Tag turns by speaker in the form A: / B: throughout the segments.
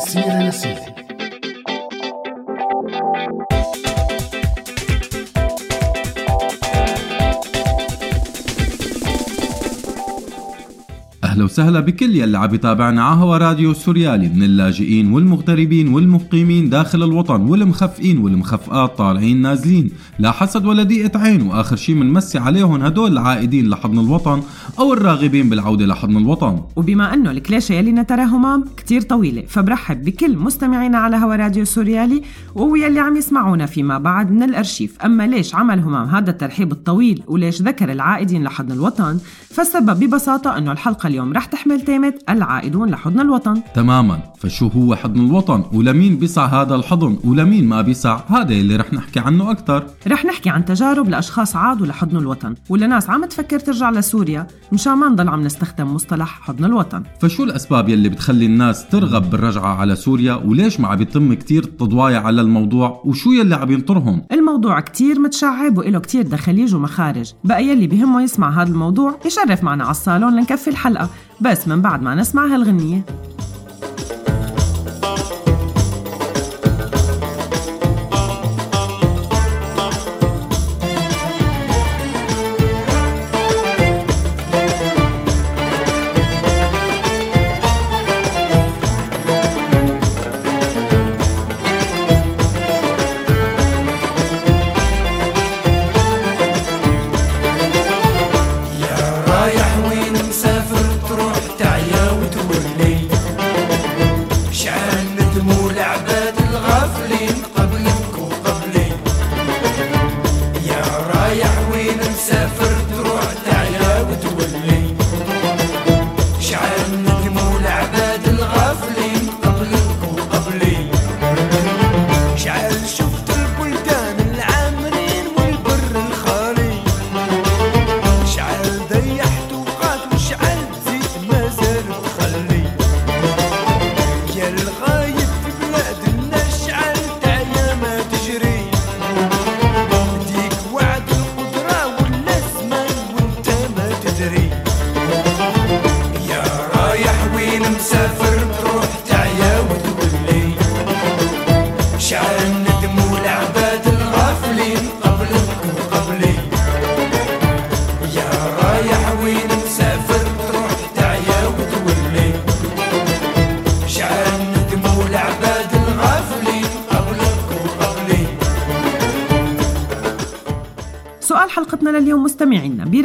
A: سيرة يا
B: أهلا وسهلا بكل يلي عم يتابعنا على هوا راديو سوريالي من اللاجئين والمغتربين والمقيمين داخل الوطن والمخفئين والمخفئات طالعين نازلين. لا حسد ولا ضيقة عين وآخر شي منمسي عليهم هدول العائدين لحضن الوطن أو الراغبين بالعودة لحضن الوطن.
C: وبما أنه الكلاشة يلي نتراه همام كتير طويلة فبرحب بكل مستمعينا على هوا راديو سوريالي وهو يلي عم يسمعونا فيما بعد من الأرشيف. أما ليش عمل همام هذا الترحيب الطويل وليش ذكر العائدين لحضن الوطن؟ فالسبب ببساطة أنه الحلقة اليوم اليوم رح تحمل تيمة العائدون لحضن الوطن.
B: تماما. فشو هو حضن الوطن؟ ولمين بيسع هذا الحضن؟ ولمين ما بيسع؟ هذا اللي رح نحكي عنه أكثر
C: رح نحكي عن تجارب لأشخاص عادوا لحضن الوطن ولناس عم تفكر ترجع لسوريا مشان ما نضل عم نستخدم مصطلح حضن الوطن.
B: فشو الأسباب يلي بتخلي الناس ترغب بالرجعة على سوريا؟ وليش ما عم يتم كتير تضوايا على الموضوع؟ وشو يلي عم ينطرهم؟
C: الموضوع كتير متشعب وإله كتير دخليج ومخارج بقى يلي بهمه يسمع هذا الموضوع يشرف معنا على الصالون لنكفي الحلقة. بس من بعد ما نسمع هالغنية.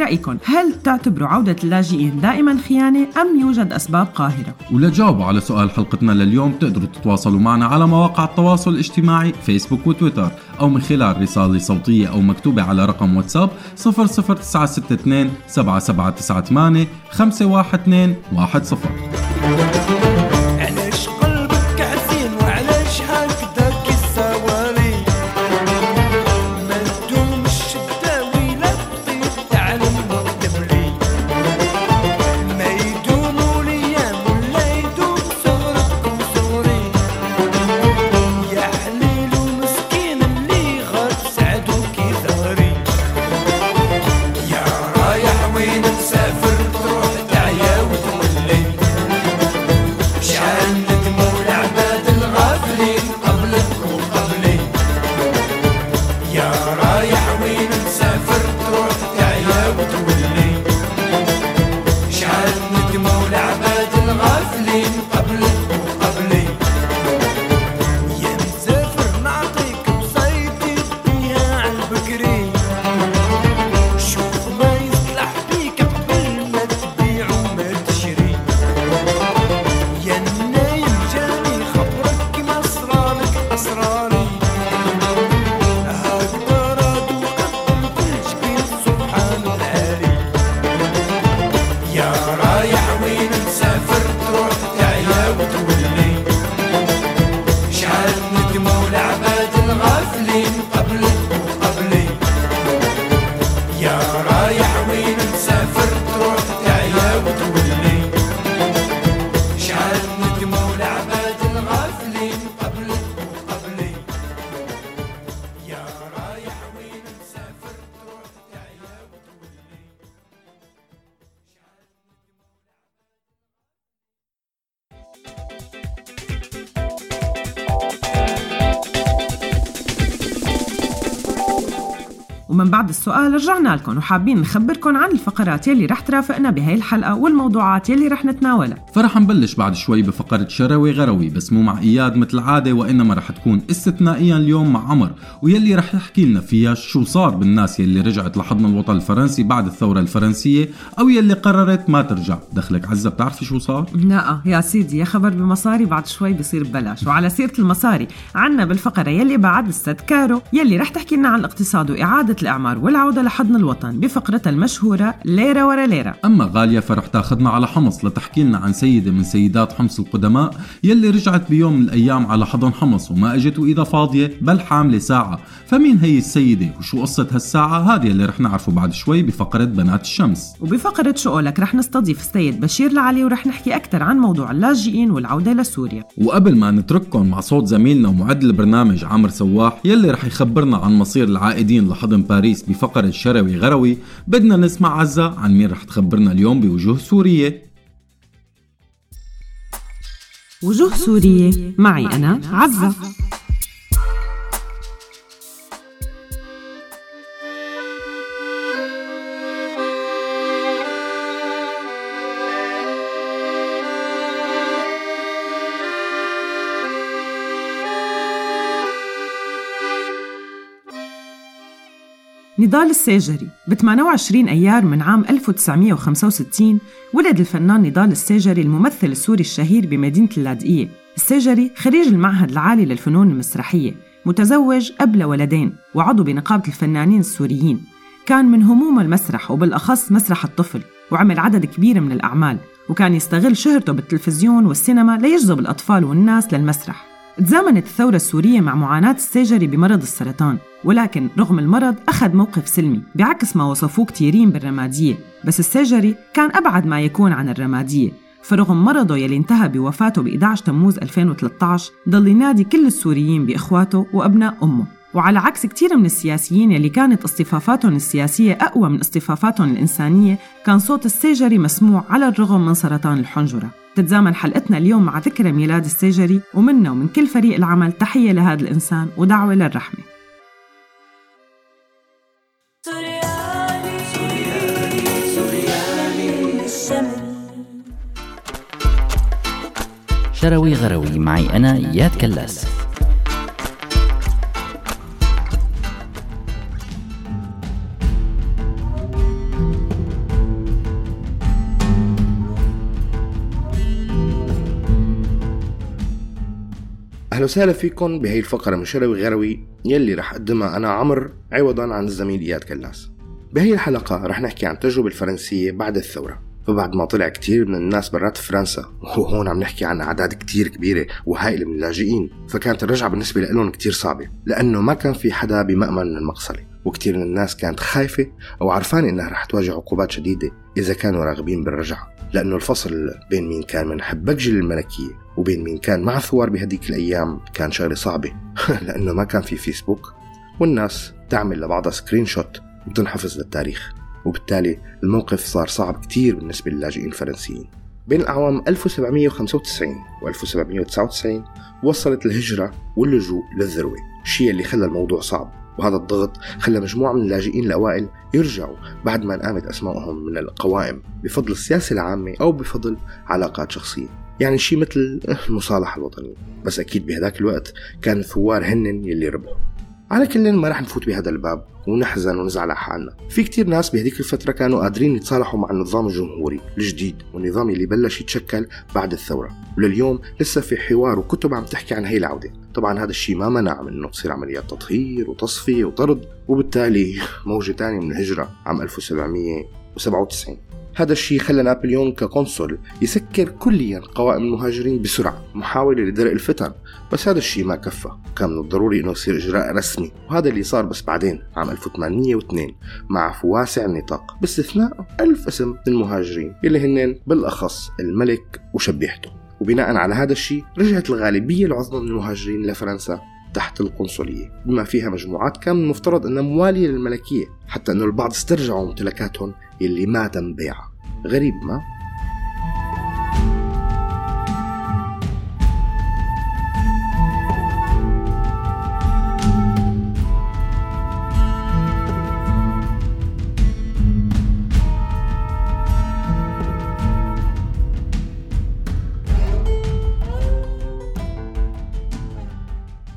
C: برأيكم هل تعتبروا عودة اللاجئين دائما خيانة أم يوجد أسباب قاهرة؟
B: ولجاوبوا على سؤال حلقتنا لليوم تقدروا تتواصلوا معنا على مواقع التواصل الاجتماعي فيسبوك وتويتر أو من خلال رسالة صوتية أو مكتوبة على رقم واتساب 00962 7798 512 10
C: السؤال رجعنا لكم وحابين نخبركم عن الفقرات يلي رح ترافقنا بهي الحلقة والموضوعات يلي رح نتناولها.
D: فرح نبلش بعد شوي بفقرة شروي غروي بس مو مع إياد مثل العادة وإنما رح تكون استثنائيا اليوم مع عمر ويلي رح يحكي لنا فيها شو صار بالناس يلي رجعت لحضن الوطن الفرنسي بعد الثورة الفرنسية أو يلي قررت ما ترجع. دخلك عزة بتعرفي شو صار؟
C: لا يا سيدي يا خبر بمصاري بعد شوي بصير ببلاش. وعلى سيرة المصاري عنا بالفقرة يلي بعد أستاذ كارو يلي رح تحكي لنا عن الاقتصاد وإعادة الإعمار والعودة لحضن الوطن بفقرتها المشهورة ليرة ورا ليرة.
D: أما غالية فرح تاخذنا على حمص لتحكي لنا عن سيدة من سيدات حمص القدماء يلي رجعت بيوم من الأيام على حضن حمص وما أجت وإذا فاضية بل حاملة ساعة. فمين هي السيدة وشو قصة هالساعة؟ هذه اللي رح نعرفه بعد شوي بفقرة بنات الشمس.
C: وبفقرة شو قولك رح نستضيف السيد بشير العلي ورح نحكي أكثر عن موضوع اللاجئين والعودة لسوريا.
D: وقبل ما نترككم مع صوت زميلنا ومعد البرنامج عمر سواح يلي رح يخبرنا عن مصير العائدين لحضن باريس بفقرة شروي غروي. بدنا نسمع عزة عن مين رح تخبرنا اليوم بوجوه سورية.
C: وجوه سورية. معي أنا عزة نضال الساجري ب 28 أيار من عام 1965 ولد الفنان نضال الساجري الممثل السوري الشهير بمدينة اللاذقية الساجري خريج المعهد العالي للفنون المسرحية متزوج أب لولدين وعضو بنقابة الفنانين السوريين. كان من هموم المسرح وبالأخص مسرح الطفل وعمل عدد كبير من الأعمال وكان يستغل شهرته بالتلفزيون والسينما ليجذب الأطفال والناس للمسرح. تزامنت الثورة السورية مع معاناة الساجري بمرض السرطان ولكن رغم المرض أخذ موقف سلمي بعكس ما وصفوه كتيرين بالرمادية. بس الساجري كان أبعد ما يكون عن الرمادية فرغم مرضه يلي انتهى بوفاته ب 11 تموز 2013 ضل ينادي كل السوريين بإخواته وأبناء أمه. وعلى عكس كثير من السياسيين يلي كانت اصطفافاتهم السياسية أقوى من اصطفافاتهم الإنسانية كان صوت الساجري مسموع على الرغم من سرطان الحنجرة. تتزامن حلقتنا اليوم مع ذكرى ميلاد الساجري ومنا ومن كل فريق العمل تحية لهذا الإنسان ودعوة للرحمة.
E: شروي غروي معي أنا إياد كلاس.
F: أهلا وسهلا فيكم بهي الفقرة من شروي غروي يلي رح أقدمها أنا عمر عوضا عن الزميل إياد كلاس. بهي الحلقة رح نحكي عن التجربة الفرنسية بعد الثورة. فبعد ما طلع كتير من الناس برات فرنسا وهون عم نحكي عن أعداد كتير كبيرة وهائلة من اللاجئين فكانت الرجعة بالنسبة لهم كتير صعبة لأنه ما كان في حدا بمأمن من المقصلة وكتير من الناس كانت خايفة أو عرفانة إنها رح تواجه عقوبات شديدة إذا كانوا راغبين بالرجعة لأنه الفصل بين مين كان من حبكجية الملكية وبين مين كان مع ثوار بهديك الأيام كان شغلة صعبة. لأنه ما كان في فيسبوك والناس تعمل لبعضها screenshot وتنحفظ للتاريخ. وبالتالي الموقف صار صعب كتير بالنسبة للاجئين الفرنسيين. بين الأعوام 1795 و 1799 وصلت الهجرة واللجوء للذروة الشيء اللي خلى الموضوع صعب. وهذا الضغط خلى مجموعة من اللاجئين الأوائل يرجعوا بعد ما انقامت أسمائهم من القوائم بفضل السياسة العامة أو بفضل علاقات شخصية. يعني شيء مثل المصالحة الوطنية. بس أكيد بهذاك الوقت كان الثوار هنن يلي ربحوا. على كل ما رح نفوت بهذا الباب ونحزن ونزعل على حالنا. في كتير ناس بهديك الفترة كانوا قادرين يتصالحوا مع النظام الجمهوري الجديد والنظام اللي بلش يتشكل بعد الثورة. ولليوم لسه في حوار وكتب عم تحكي عن هي العودة. طبعا هذا الشيء ما منع من إنه تصير عمليات تطهير وتصفية وطرد. وبالتالي موجة تانية من الهجرة عام 1797 هذا الشيء خلى نابليون كقنصل يسكر كليا قوائم المهاجرين بسرعة محاولة لدرء الفتن بس هذا الشيء ما كفى. كان من الضروري إنه يصير إجراء رسمي وهذا اللي صار بس بعدين عام 1802 مع عفو واسع النطاق باستثناء ألف اسم من المهاجرين اللي هن بالأخص الملك وشبيحته. وبناء على هذا الشيء رجعت الغالبية العظمى من المهاجرين لفرنسا. تحت القنصلية بما فيها مجموعات كان المفترض أنها موالية للملكية حتى أنه البعض استرجعوا ممتلكاتهم اللي ما تم بيعها غريب ما؟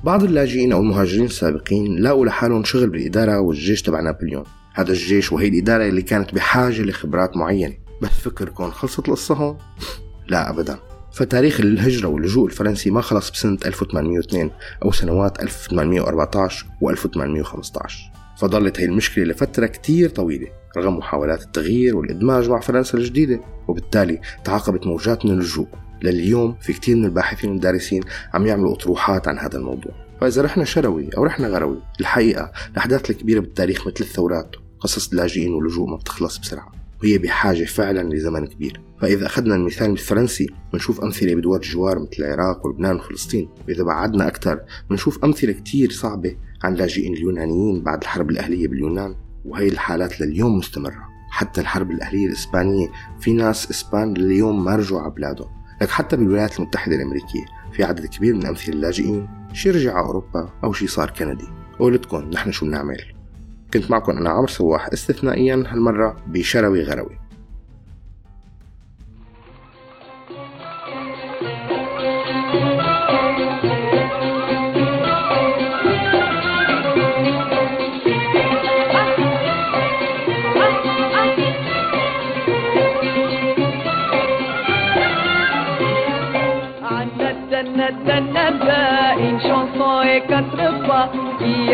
F: بعض اللاجئين أو المهاجرين السابقين لاقوا لحالهم شغل بالإدارة والجيش تبع نابليون. هذا الجيش وهي الإدارة اللي كانت بحاجة لخبرات معينة. بس فكركم خلصت القصة هون؟ لا أبدا. فتاريخ الهجرة واللجوء الفرنسي ما خلص بسنة 1802 أو سنوات 1814 و 1815 فظلت هي المشكلة لفترة كتير طويلة رغم محاولات التغيير والإدماج مع فرنسا الجديدة وبالتالي تعاقبت موجات من اللجوء. لليوم في كتير من الباحثين والدارسين عم يعملوا أطروحات عن هذا الموضوع. فإذا رحنا شروي أو رحنا غروي الحقيقة الأحداث الكبيرة بالتاريخ مثل الثورات قصص اللاجئين واللجوء ما بتخلص بسرعة. وهي بحاجة فعلا لزمن كبير. فإذا أخذنا المثال الفرنسي بنشوف أمثلة بدول الجوار مثل العراق ولبنان وفلسطين. وإذا بعدنا أكثر بنشوف أمثلة كتير صعبة عن لاجئين اليونانيين بعد الحرب الأهلية باليونان. وهي الحالات لليوم مستمرة. حتى الحرب الأهلية الإسبانية في ناس إسبان لليوم ما رجعوا على بلادهم. لك حتى بالولايات المتحدة الأمريكية في عدد كبير من أمثلة اللاجئين شي رجع على أوروبا أو شي صار كندي. قولتكم نحن شو بنعمل. كنت معكم أنا عمر سواح استثنائيا هالمرة بشروي غروي.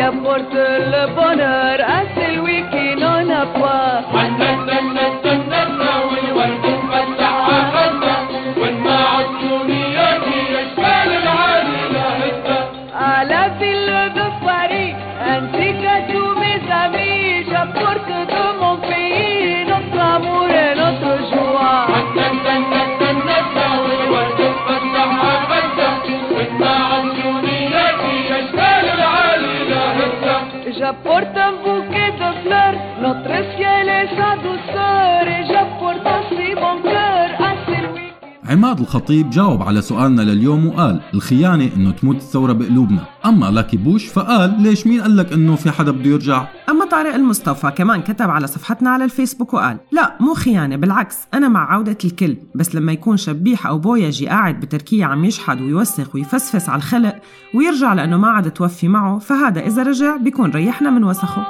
G: Apporte le bonheur à celui qui n'en a pas. J'apporte un de fleurs, notre ciel et sa douceur, cœur
D: عماد الخطيب جاوب على سؤالنا لليوم وقال الخيانة إنه تموت الثورة بقلوبنا. أما لاكي بوش فقال ليش مين قال لك إنه في حدا بده يرجع؟
C: طارق المصطفى كمان كتب على صفحتنا على الفيسبوك وقال لا مو خيانة بالعكس أنا مع عودة الكل. بس لما يكون شبيح أو بويجي قاعد بتركيا عم يشحد ويوسخ ويفسفس على الخلق ويرجع لأنه ما عاد توفي معه فهذا إذا رجع بيكون ريحنا من وسخه.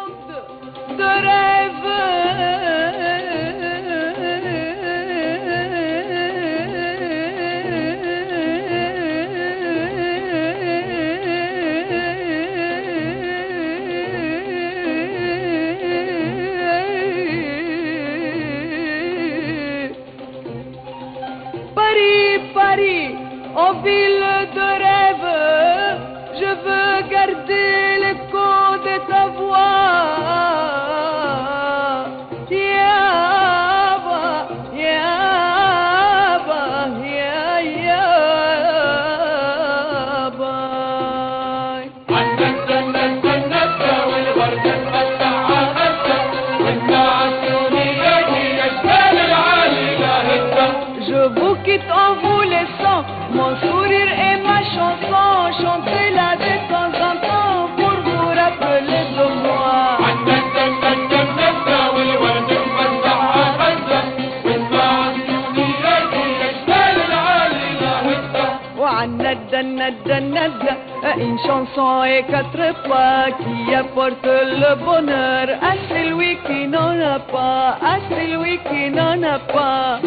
G: Une chanson et quatre pas qui apporte le bonheur à celui qui n'en a pas, à celui qui n'en a pas.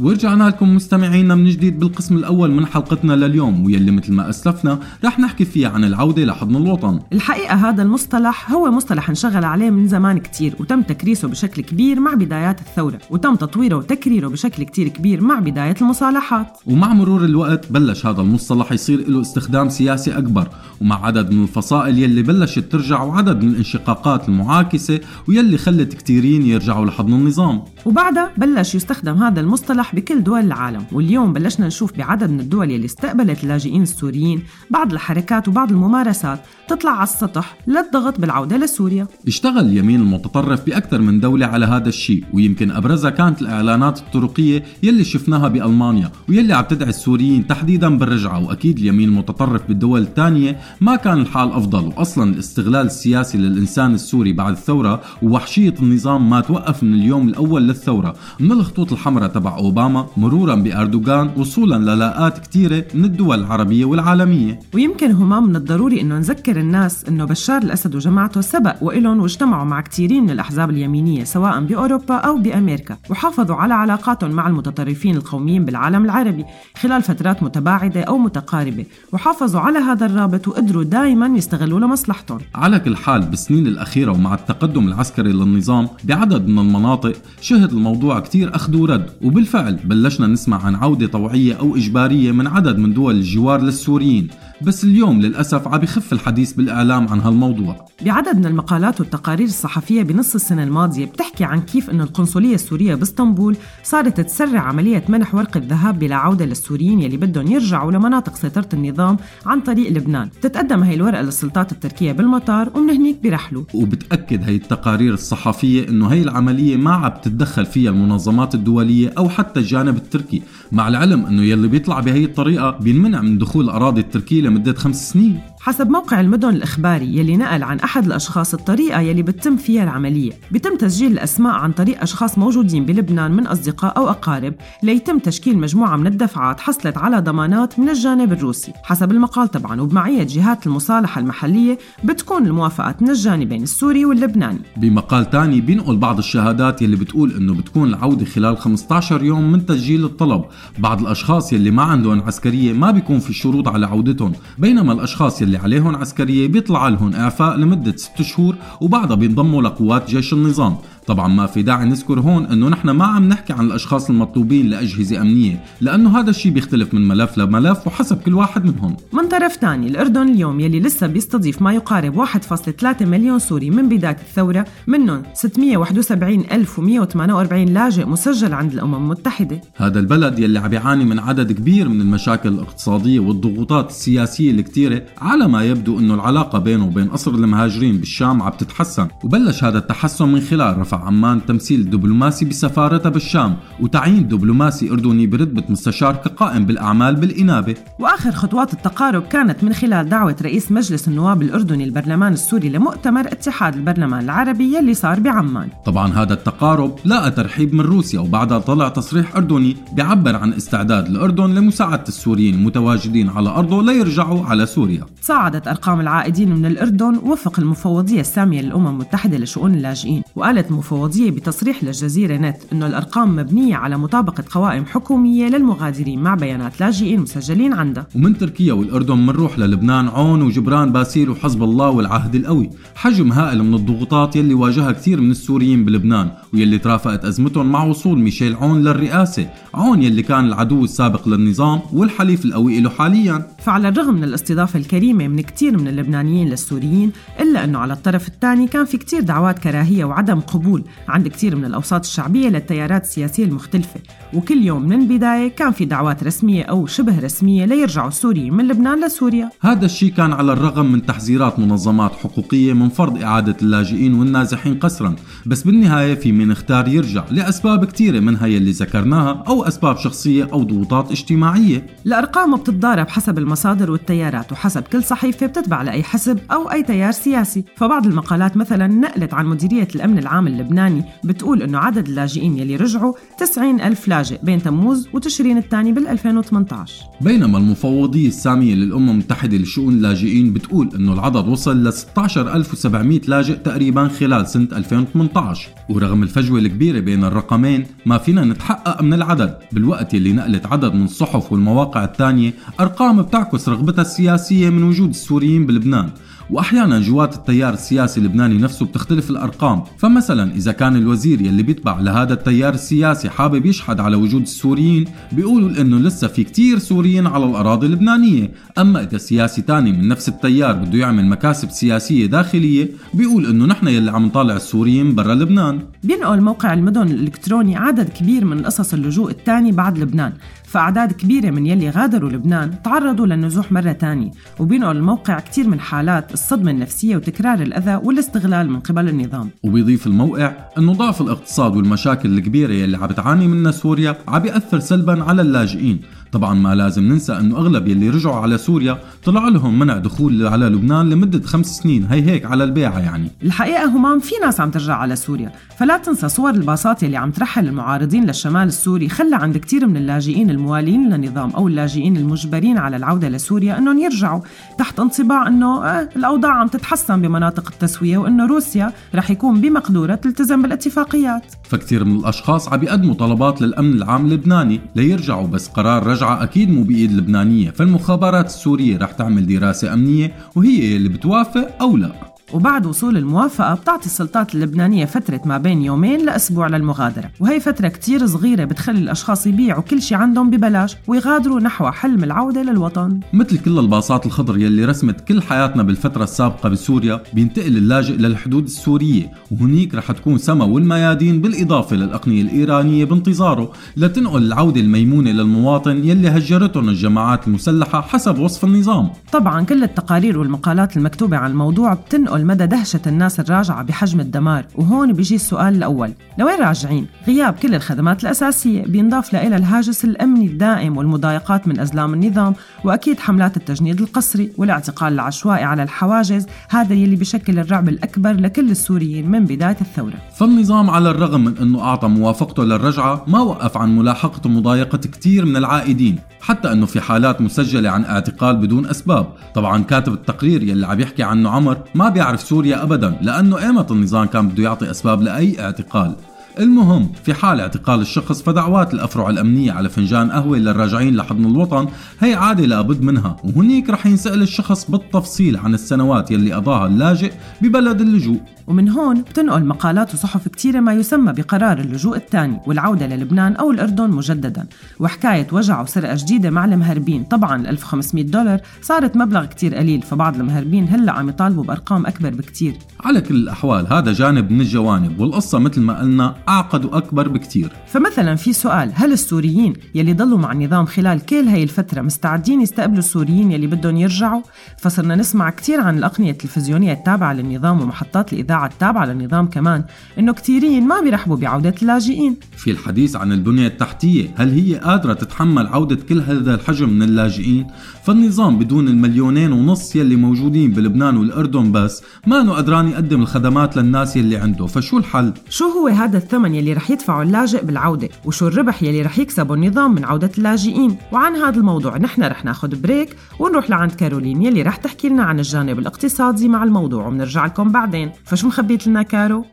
D: ورجعنا لكم مستمعينا من جديد بالقسم الأول من حلقتنا لليوم واللي مثل ما أسلفنا رح نحكي فيه عن العودة لحضن الوطن.
C: الحقيقة هذا المصطلح هو مصطلح انشغل عليه من زمان كتير وتم تكريسه بشكل كبير مع بدايات الثورة وتم تطويره وتكريره بشكل كتير كبير مع بداية المصالحات.
D: ومع مرور الوقت بلش هذا المصطلح يصير له استخدام سياسي أكبر ومع عدد من الفصائل يلي بلشت ترجع وعدد من الانشقاقات المعاكسة ويلي خلت كتيرين يرجعوا لحضن النظام.
C: وبعدها بلش يستخدم هذا المصطلح بكل دول العالم. واليوم بلشنا نشوف بعدد من الدول يلي استقبلت اللاجئين السوريين بعض الحركات وبعض الممارسات تطلع على السطح للضغط بالعودة لسوريا.
D: اشتغل اليمين المتطرف بأكثر من دولة على هذا الشيء ويمكن أبرزها كانت الإعلانات الطرقية يلي شفناها بألمانيا ويلي عم تدعي السوريين تحديدا بالرجعة. وأكيد اليمين المتطرف بالدول الثانية ما كان الحال أفضل وأصلا الاستغلال السياسي للإنسان السوري بعد الثورة ووحشية النظام ما توقف من اليوم الأول للثورة. من الخطوط الحمراء تبع أوباما مرورا بأردوغان وصولا للاءات كثيرة من الدول العربية والعالمية.
C: ويمكن هما من الضروري أنه نذكر الناس أنه بشار الأسد وجماعته سبق وإلهم واجتمعوا مع كثيرين من الأحزاب اليمينية سواء بأوروبا أو بأمريكا وحافظوا على علاقاتهم مع المتطرفين القوميين بالعالم العربي خلال فترات متباعدة أو متقاربة وحافظوا على هذا الرابط وقدروا دائما يستغلوا لمصلحتهم.
D: على كل حال بالسنين الأخيرة ومع التقدم العسكري للنظام بعدد من المناطق شهد الموضوع كتير أخذ ورد وبالفعل بلشنا نسمع عن عودة طوعية أو إجبارية من عدد من دول الجوار للسوريين. بس اليوم للأسف عم يخف الحديث بالإعلام عن هالموضوع.
C: بعدد من المقالات والتقارير الصحفية بنص السنة الماضية بتحكي عن كيف أن القنصلية السورية باسطنبول صارت تسرع عملية منح ورقة ذهاب بلا عودة للسوريين يلي بدهم يرجعوا لمناطق سيطرة النظام عن طريق لبنان. تتقدم هي الورقة للسلطات التركية بالمطار ومن هنيك بيرحلوا.
D: وبتأكد هي التقارير الصحفية إنه هي العملية ما عم تتدخل فيها المنظمات الدولية أو حتى الجانب التركي. مع العلم أنه يلي بيطلع بهي الطريقة بينمنع من دخول الأراضي التركية لمدة خمس سنين.
C: حسب موقع المدن الإخباري يلي نقل عن أحد الأشخاص الطريقة يلي بتتم فيها العملية. بيتم تسجيل الأسماء عن طريق أشخاص موجودين بلبنان من أصدقاء أو أقارب ليتم تشكيل مجموعة من الدفعات حصلت على ضمانات من الجانب الروسي. حسب المقال طبعا وبمعية جهات المصالحة المحلية بتكون الموافقات من الجانبين السوري واللبناني.
D: بمقال تاني بينقل بعض الشهادات يلي بتقول إنه بتكون العودة خلال 15 يوم من تسجيل الطلب. بعض الأشخاص يلي ما عندهم عسكرية ما بيكون في شروط على عودتهم بينما الأشخاص يلي عليهم عسكرية بيطلع لهم اعفاء لمدة 6 شهور وبعدها بينضموا لقوات جيش النظام. طبعا ما في داعي نذكر هون إنه نحن ما عم نحكي عن الأشخاص المطلوبين لأجهزة أمنية لأنه هذا الشيء بيختلف من ملف لملف وحسب كل واحد منهم.
C: من طرف تاني الأردن اليوم يلي لسه بيستضيف ما يقارب 1.3 مليون سوري من بداية الثورة منهم 671148 لاجئ مسجل عند الأمم المتحدة.
D: هذا البلد يلي عم يعاني من عدد كبير من المشاكل الاقتصادية والضغوطات السياسية الكتيرة على ما يبدو إنه العلاقة بينه وبين قصر المهاجرين بالشام عم تتحسن وبلش هذا التحسن من خلال رفع عمان تمثيل دبلوماسي بسفارتها بالشام وتعيين دبلوماسي أردني برتبة مستشار كقائم بالأعمال بالإنابة.
C: وآخر خطوات التقارب كانت من خلال دعوة رئيس مجلس النواب الأردني البرلمان السوري لمؤتمر اتحاد البرلمان العربي يلي صار بعمان.
D: طبعا هذا التقارب لاقى ترحيب من روسيا وبعدها طلع تصريح أردني بيعبر عن استعداد الأردن لمساعدة السوريين المتواجدين على أرضه ليرجعوا على سوريا.
C: تصاعدت أرقام العائدين من الأردن وفق المفوضية السامية للأمم المتحدة لشؤون اللاجئين وقالت المفوضية بتصريح للجزيرة نت أنه الأرقام مبنية على مطابقة قوائم حكومية للمغادرين مع بيانات لاجئين مسجلين عندها.
D: ومن تركيا والأردن منروح للبنان عون وجبران باسيل وحزب الله والعهد القوي. حجم هائل من الضغوطات يلي واجهها كثير من السوريين بلبنان ويلي ترافقت أزمتهم مع وصول ميشيل عون للرئاسة. عون يلي كان العدو السابق للنظام والحليف القوي له حاليا.
C: فعلى الرغم من الاستضافة الكريمة من كتير من اللبنانيين للسوريين إلا أنه على الطرف الثاني كان في كتير دعوات كراهية وعدم قبول عند كتير من الأوساط الشعبية للتيارات السياسية المختلفة. وكل يوم من البداية كان في دعوات رسمية أو شبه رسمية ليرجعوا السوريين من لبنان لسوريا.
D: هذا الشيء كان على الرغم من تحذيرات منظمات حقوقية من فرض إعادة اللاجئين والنازحين قسرا. بس بالنهاية في من اختار يرجع لأسباب كثيرة منها يلي ذكرناها أو أسباب شخصية أو ضغوطات اجتماعية.
C: الأرقام بتتضارب حسب المصادر والتيارات وحسب كل صحيفة بتتبع لأي حزب أو أي تيار سياسي. فبعض المقالات مثلا نقلت عن مديرية الأمن العام اللبناني بتقول أنه عدد اللاجئين يلي رجعوا 90 ألف لاجئ بين تموز وتشرين الثاني بال 2018
D: بينما المفوضية السامية للأمم المتحدة لشؤون اللاجئين بتقول أنه العدد وصل ل 16700 لاجئ تقريبا خلال سنة 2018 ورغم الفجوة الكبيرة بين الرقمين ما فينا نتحقق من العدد. بالوقت يلي نقلت عدد من الصحف والمواقع الثانية أرقام بتعكس رغبتها السياسية من وجود السوريين بلبنان. وأحيانا جوات التيار السياسي اللبناني نفسه بتختلف الأرقام. فمثلا إذا كان الوزير يلي بيتبع لهذا التيار السياسي حابب يشحد على وجود السوريين بيقولوا إنه لسه في كتير سوريين على الأراضي اللبنانية. أما إذا سياسي تاني من نفس التيار بده يعمل مكاسب سياسية داخلية بيقول إنه نحن يلي عم نطالع السوريين برا لبنان.
C: بينقل موقع المدن الإلكتروني عدد كبير من قصص اللجوء الثاني بعد لبنان. فأعداد كبيرة من يلي غادروا لبنان تعرضوا للنزوح مرة تانية وبينقل الموقع كتير من حالات الصدمة النفسية وتكرار الأذى والاستغلال من قبل النظام.
D: وبيضيف الموقع أنه ضعف الاقتصاد والمشاكل الكبيرة يلي عم بتعاني منها سوريا عم بيأثر سلبا على اللاجئين طبعا ما لازم ننسى إنه أغلب يلي رجعوا على سوريا طلع لهم منع دخول على لبنان لمدة خمس سنين. هي هيك على البيعة يعني.
C: الحقيقة همام في ناس عم ترجع على سوريا. فلا تنسى صور الباصات يلي عم ترحل المعارضين للشمال السوري. خلى عند كثير من اللاجئين الموالين للنظام أو اللاجئين المجبرين على العودة لسوريا إنهم يرجعوا تحت انطباع إنه آه الأوضاع عم تتحسن بمناطق التسوية وإنه روسيا رح يكون بمقدورها تلتزم بالاتفاقيات.
D: فكتير من الأشخاص عم يقدموا طلبات للأمن العام اللبناني ليرجعوا بس قرار رجعة أكيد مو بإيد لبنانيه فالمخابرات السورية رح تعمل دراسة أمنية وهي اللي بتوافق أو لا.
C: وبعد وصول الموافقة بتعطي السلطات اللبنانية فترة ما بين يومين لأسبوع للمغادرة. وهي فترة كتير صغيرة بتخلي الأشخاص يبيعوا كل شي عندهم ببلاش ويغادروا نحو حلم العودة للوطن.
D: مثل كل الباصات الخضر يلي رسمت كل حياتنا بالفترة السابقة بسوريا بينتقل اللاجئ للحدود السورية. وهنيك رح تكون سما والميادين بالإضافة للأقنية الإيرانية بانتظاره لتنقل العودة الميمونة للمواطن يلي هجرتهم الجماعات المسلحة حسب وصف النظام.
C: طبعا كل التقارير والمقالات المكتوبة عن الموضوع بتنقل مدى دهشة الناس الراجعة بحجم الدمار وهون بيجي السؤال الأول. لوين راجعين؟ غياب كل الخدمات الأساسية بينضاف لها الهاجس الأمني الدائم والمضايقات من أزلام النظام وأكيد حملات التجنيد القسري والاعتقال العشوائي على الحواجز هذا يلي بشكل الرعب الأكبر لكل السوريين من بداية الثورة.
D: فالنظام على الرغم من أنه أعطى موافقته للرجعة ما وقف عن ملاحقة ومضايقة كثير من العائدين حتى أنه في حالات مسجلة عن اعتقال بدون أسباب. طبعا كاتب التقرير يلي عم يحكي عنه عمر ما بيعرف سوريا أبدا لأنه إيمت النظام كان بده يعطي أسباب لأي اعتقال. المهم في حال اعتقال الشخص فدعوات الأفرع الأمنية على فنجان قهوة للراجعين لحضن الوطن هي عادة لابد منها. وهنيك رح ينسأل الشخص بالتفصيل عن السنوات يلي قضاها اللاجئ ببلد اللجوء.
C: ومن هون بتنقل مقالات وصحف كتيرة ما يسمى بقرار اللجوء الثاني والعودة للبنان أو الأردن مجددا. وحكاية وجع وسرقة جديدة مع المهربين. طبعا ال 1500 دولار صارت مبلغ كتير قليل فبعض المهربين هلأ عم يطالبوا بأرقام أكبر بكتير.
D: على كل الأحوال هذا جانب من الجوانب والقصة مثل ما قلنا أعقد وأكبر بكتير
C: فمثلا في سؤال هل السوريين يلي ضلوا مع النظام خلال كل هاي الفترة مستعدين يستقبلوا السوريين يلي بدهم يرجعوا فصرنا نسمع كتير عن الأقنية التلفزيونية التابعة للنظام ومحطات الإذاعة التابعة للنظام كمان إنه كتيرين ما بيرحبوا بعودة اللاجئين
D: في الحديث عن البنية التحتية هل هي قادرة تتحمل عودة كل هذا الحجم من اللاجئين؟ فالنظام بدون المليونين ونص يلي موجودين بلبنان والأردن بس ما قدران يقدم الخدمات للناس يلي عنده فشو الحل؟
C: شو هو هذا الثمن يلي رح يدفعه اللاجئ بالعودة وشو الربح يلي رح يكسبه النظام من عودة اللاجئين. وعن هذا الموضوع نحن رح ناخد break ونروح لعند كارولين يلي رح تحكي لنا عن الجانب الاقتصادي مع الموضوع وبنرجع لكم بعدين. فشو مخبية لنا كارو؟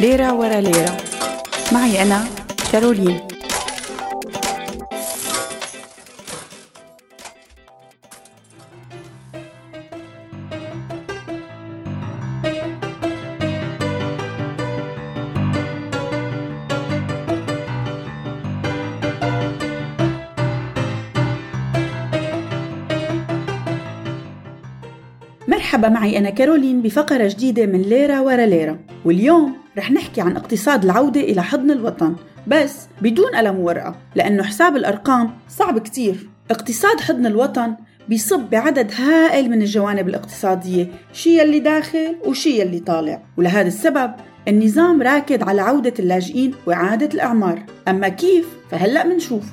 H: ليرة ورا ليرة. معي أنا كارولين. مرحبا معي أنا كارولين بفقرة جديدة من ليرة ورا ليرة. واليوم رح نحكي عن اقتصاد العودة إلى حضن الوطن بس بدون قلم وورقة لأنه حساب الأرقام صعب كتير. اقتصاد حضن الوطن بيصب بعدد هائل من الجوانب الاقتصادية شي يلي داخل وشي يلي طالع. ولهذا السبب النظام راكد على عودة اللاجئين وإعادة الأعمار. أما كيف؟ فهلأ منشوف.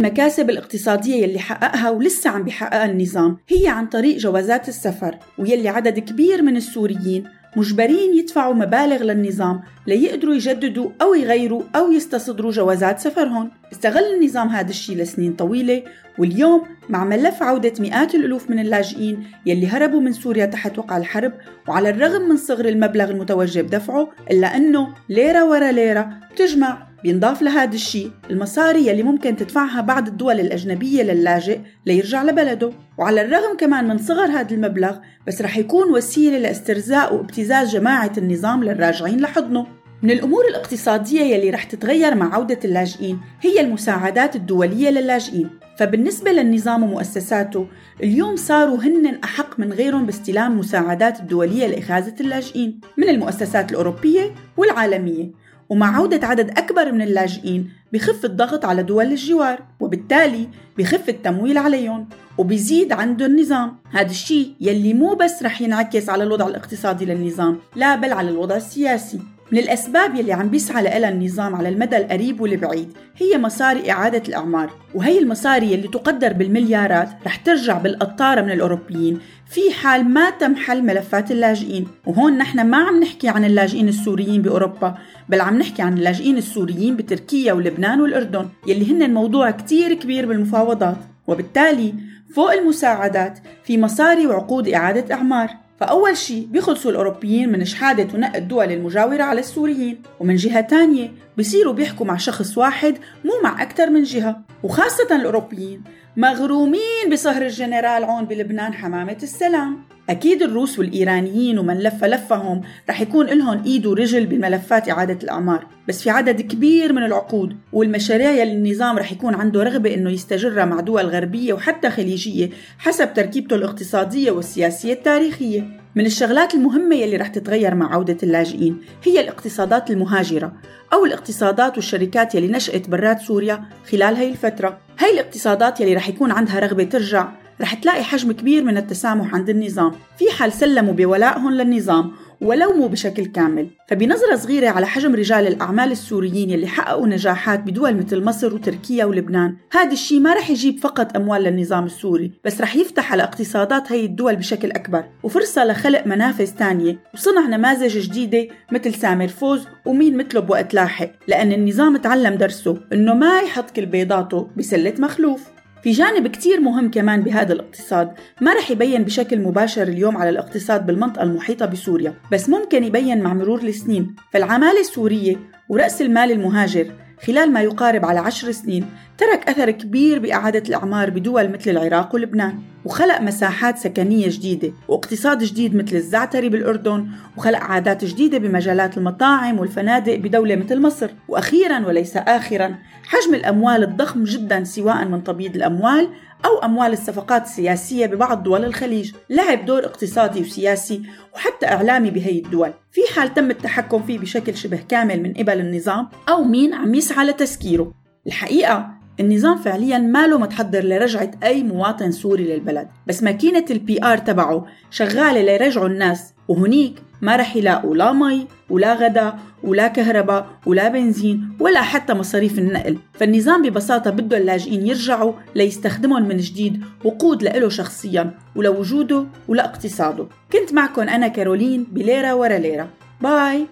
H: المكاسب الاقتصادية يلي حققها ولسه عم بيحققها النظام هي عن طريق جوازات السفر ويلي عدد كبير من السوريين مجبرين يدفعوا مبالغ للنظام ليقدروا يجددوا أو يغيروا أو يستصدروا جوازات سفرهم. استغل النظام هذا الشيء لسنين طويلة واليوم مع ملف عودة مئات الألوف من اللاجئين يلي هربوا من سوريا تحت وقع الحرب وعلى الرغم من صغر المبلغ المتوجه بدفعه إلا أنه ليرة ورا ليرة بتجمع بينضاف لهذا الشيء. المصاري يلي ممكن تدفعها بعض الدول الأجنبية للاجئ ليرجع لبلده. وعلى الرغم كمان من صغر هذا المبلغ بس رح يكون وسيلة لاسترزاق وابتزاز جماعة النظام للراجعين لحضنه. من الأمور الاقتصادية يلي رح تتغير مع عودة اللاجئين هي المساعدات الدولية للاجئين. فبالنسبة للنظام ومؤسساته اليوم صاروا هن أحق من غيرهم باستلام مساعدات الدولية لإغاثة اللاجئين من المؤسسات الأوروبية والعالمية. ومع عودة عدد أكبر من اللاجئين بخف الضغط على دول الجوار وبالتالي بخف التمويل عليهم وبيزيد عنده النظام هذا الشيء يلي مو بس رح ينعكس على الوضع الاقتصادي للنظام لا بل على الوضع السياسي. من الأسباب يلي عم بيسعى لها النظام على المدى القريب والبعيد هي مصاري إعادة الأعمار. وهي المصاري يلي تقدر بالمليارات رح ترجع بالقطارة من الأوروبيين في حال ما تم حل ملفات اللاجئين. وهون نحن ما عم نحكي عن اللاجئين السوريين بأوروبا بل عم نحكي عن اللاجئين السوريين بتركيا ولبنان والأردن يلي هن موضوع كتير كبير بالمفاوضات. وبالتالي فوق المساعدات في مصاري وعقود إعادة أعمار. فأول شيء بيخلصوا الأوروبيين من شحادة ونق الدول المجاورة على السوريين. ومن جهة تانية بيصيروا بيحكوا مع شخص واحد مو مع أكثر من جهة وخاصة الأوروبيين مغرومين بصهر الجنرال عون بلبنان حمامة السلام. أكيد الروس والإيرانيين ومن لف لفهم رح يكون لهم إيد ورجل بملفات إعادة الأعمار بس في عدد كبير من العقود والمشاريع يلي النظام رح يكون عنده رغبة إنه يستجرها مع دول غربية وحتى خليجية حسب تركيبته الاقتصادية والسياسية التاريخية. من الشغلات المهمة يلي رح تتغير مع عودة اللاجئين هي الاقتصادات المهاجرة أو الاقتصادات والشركات يلي نشأت برات سوريا خلال هاي الفترة. هاي الاقتصادات يلي رح يكون عندها رغبة ترجع رح تلاقي حجم كبير من التسامح عند النظام. في حال سلموا بولائهم للنظام ولو مو بشكل كامل. فبنظرة صغيرة على حجم رجال الأعمال السوريين يلي حققوا نجاحات بدول مثل مصر وتركيا ولبنان هذا الشيء ما رح يجيب فقط أموال للنظام السوري بس رح يفتح على اقتصادات هي الدول بشكل أكبر وفرصة لخلق منافذ تانية وصنع نماذج جديدة مثل سامر فوز ومين مثله بوقت لاحق لأن النظام تعلم درسه إنه ما يحط كل بيضاته بسلة مخلوف. في جانب كتير مهم كمان بهذا الاقتصاد ما رح يبين بشكل مباشر اليوم على الاقتصاد بالمنطقة المحيطة بسوريا بس ممكن يبين مع مرور السنين. فالعمالة السورية ورأس المال المهاجر خلال ما يقارب على عشر سنين ترك أثر كبير بإعادة الأعمار بدول مثل العراق ولبنان وخلق مساحات سكنية جديدة واقتصاد جديد مثل الزعتري بالأردن وخلق عادات جديدة بمجالات المطاعم والفنادق بدولة مثل مصر. وأخيرا وليس آخرا حجم الأموال الضخم جدا سواء من تبييض الأموال أو أموال الصفقات السياسية ببعض دول الخليج. لعب دور اقتصادي وسياسي وحتى إعلامي بهي الدول. في حال تم التحكم فيه بشكل شبه كامل من قبل النظام أو مين عم يسعى لتسكيره. الحقيقة النظام فعليا ما له متحضر لرجعة أي مواطن سوري للبلد بس ماكينة ال PR تبعه شغالة ليرجعوا الناس وهنيك ما رح يلاقوا لا مي ولا غدا ولا كهرباء ولا بنزين ولا حتى مصاريف النقل. فالنظام ببساطة بده اللاجئين يرجعوا ليستخدمهم من جديد وقود لإله شخصيا ولوجوده ولإقتصاده. كنت معكم أنا كارولين بليرة ورا ليرة. باي!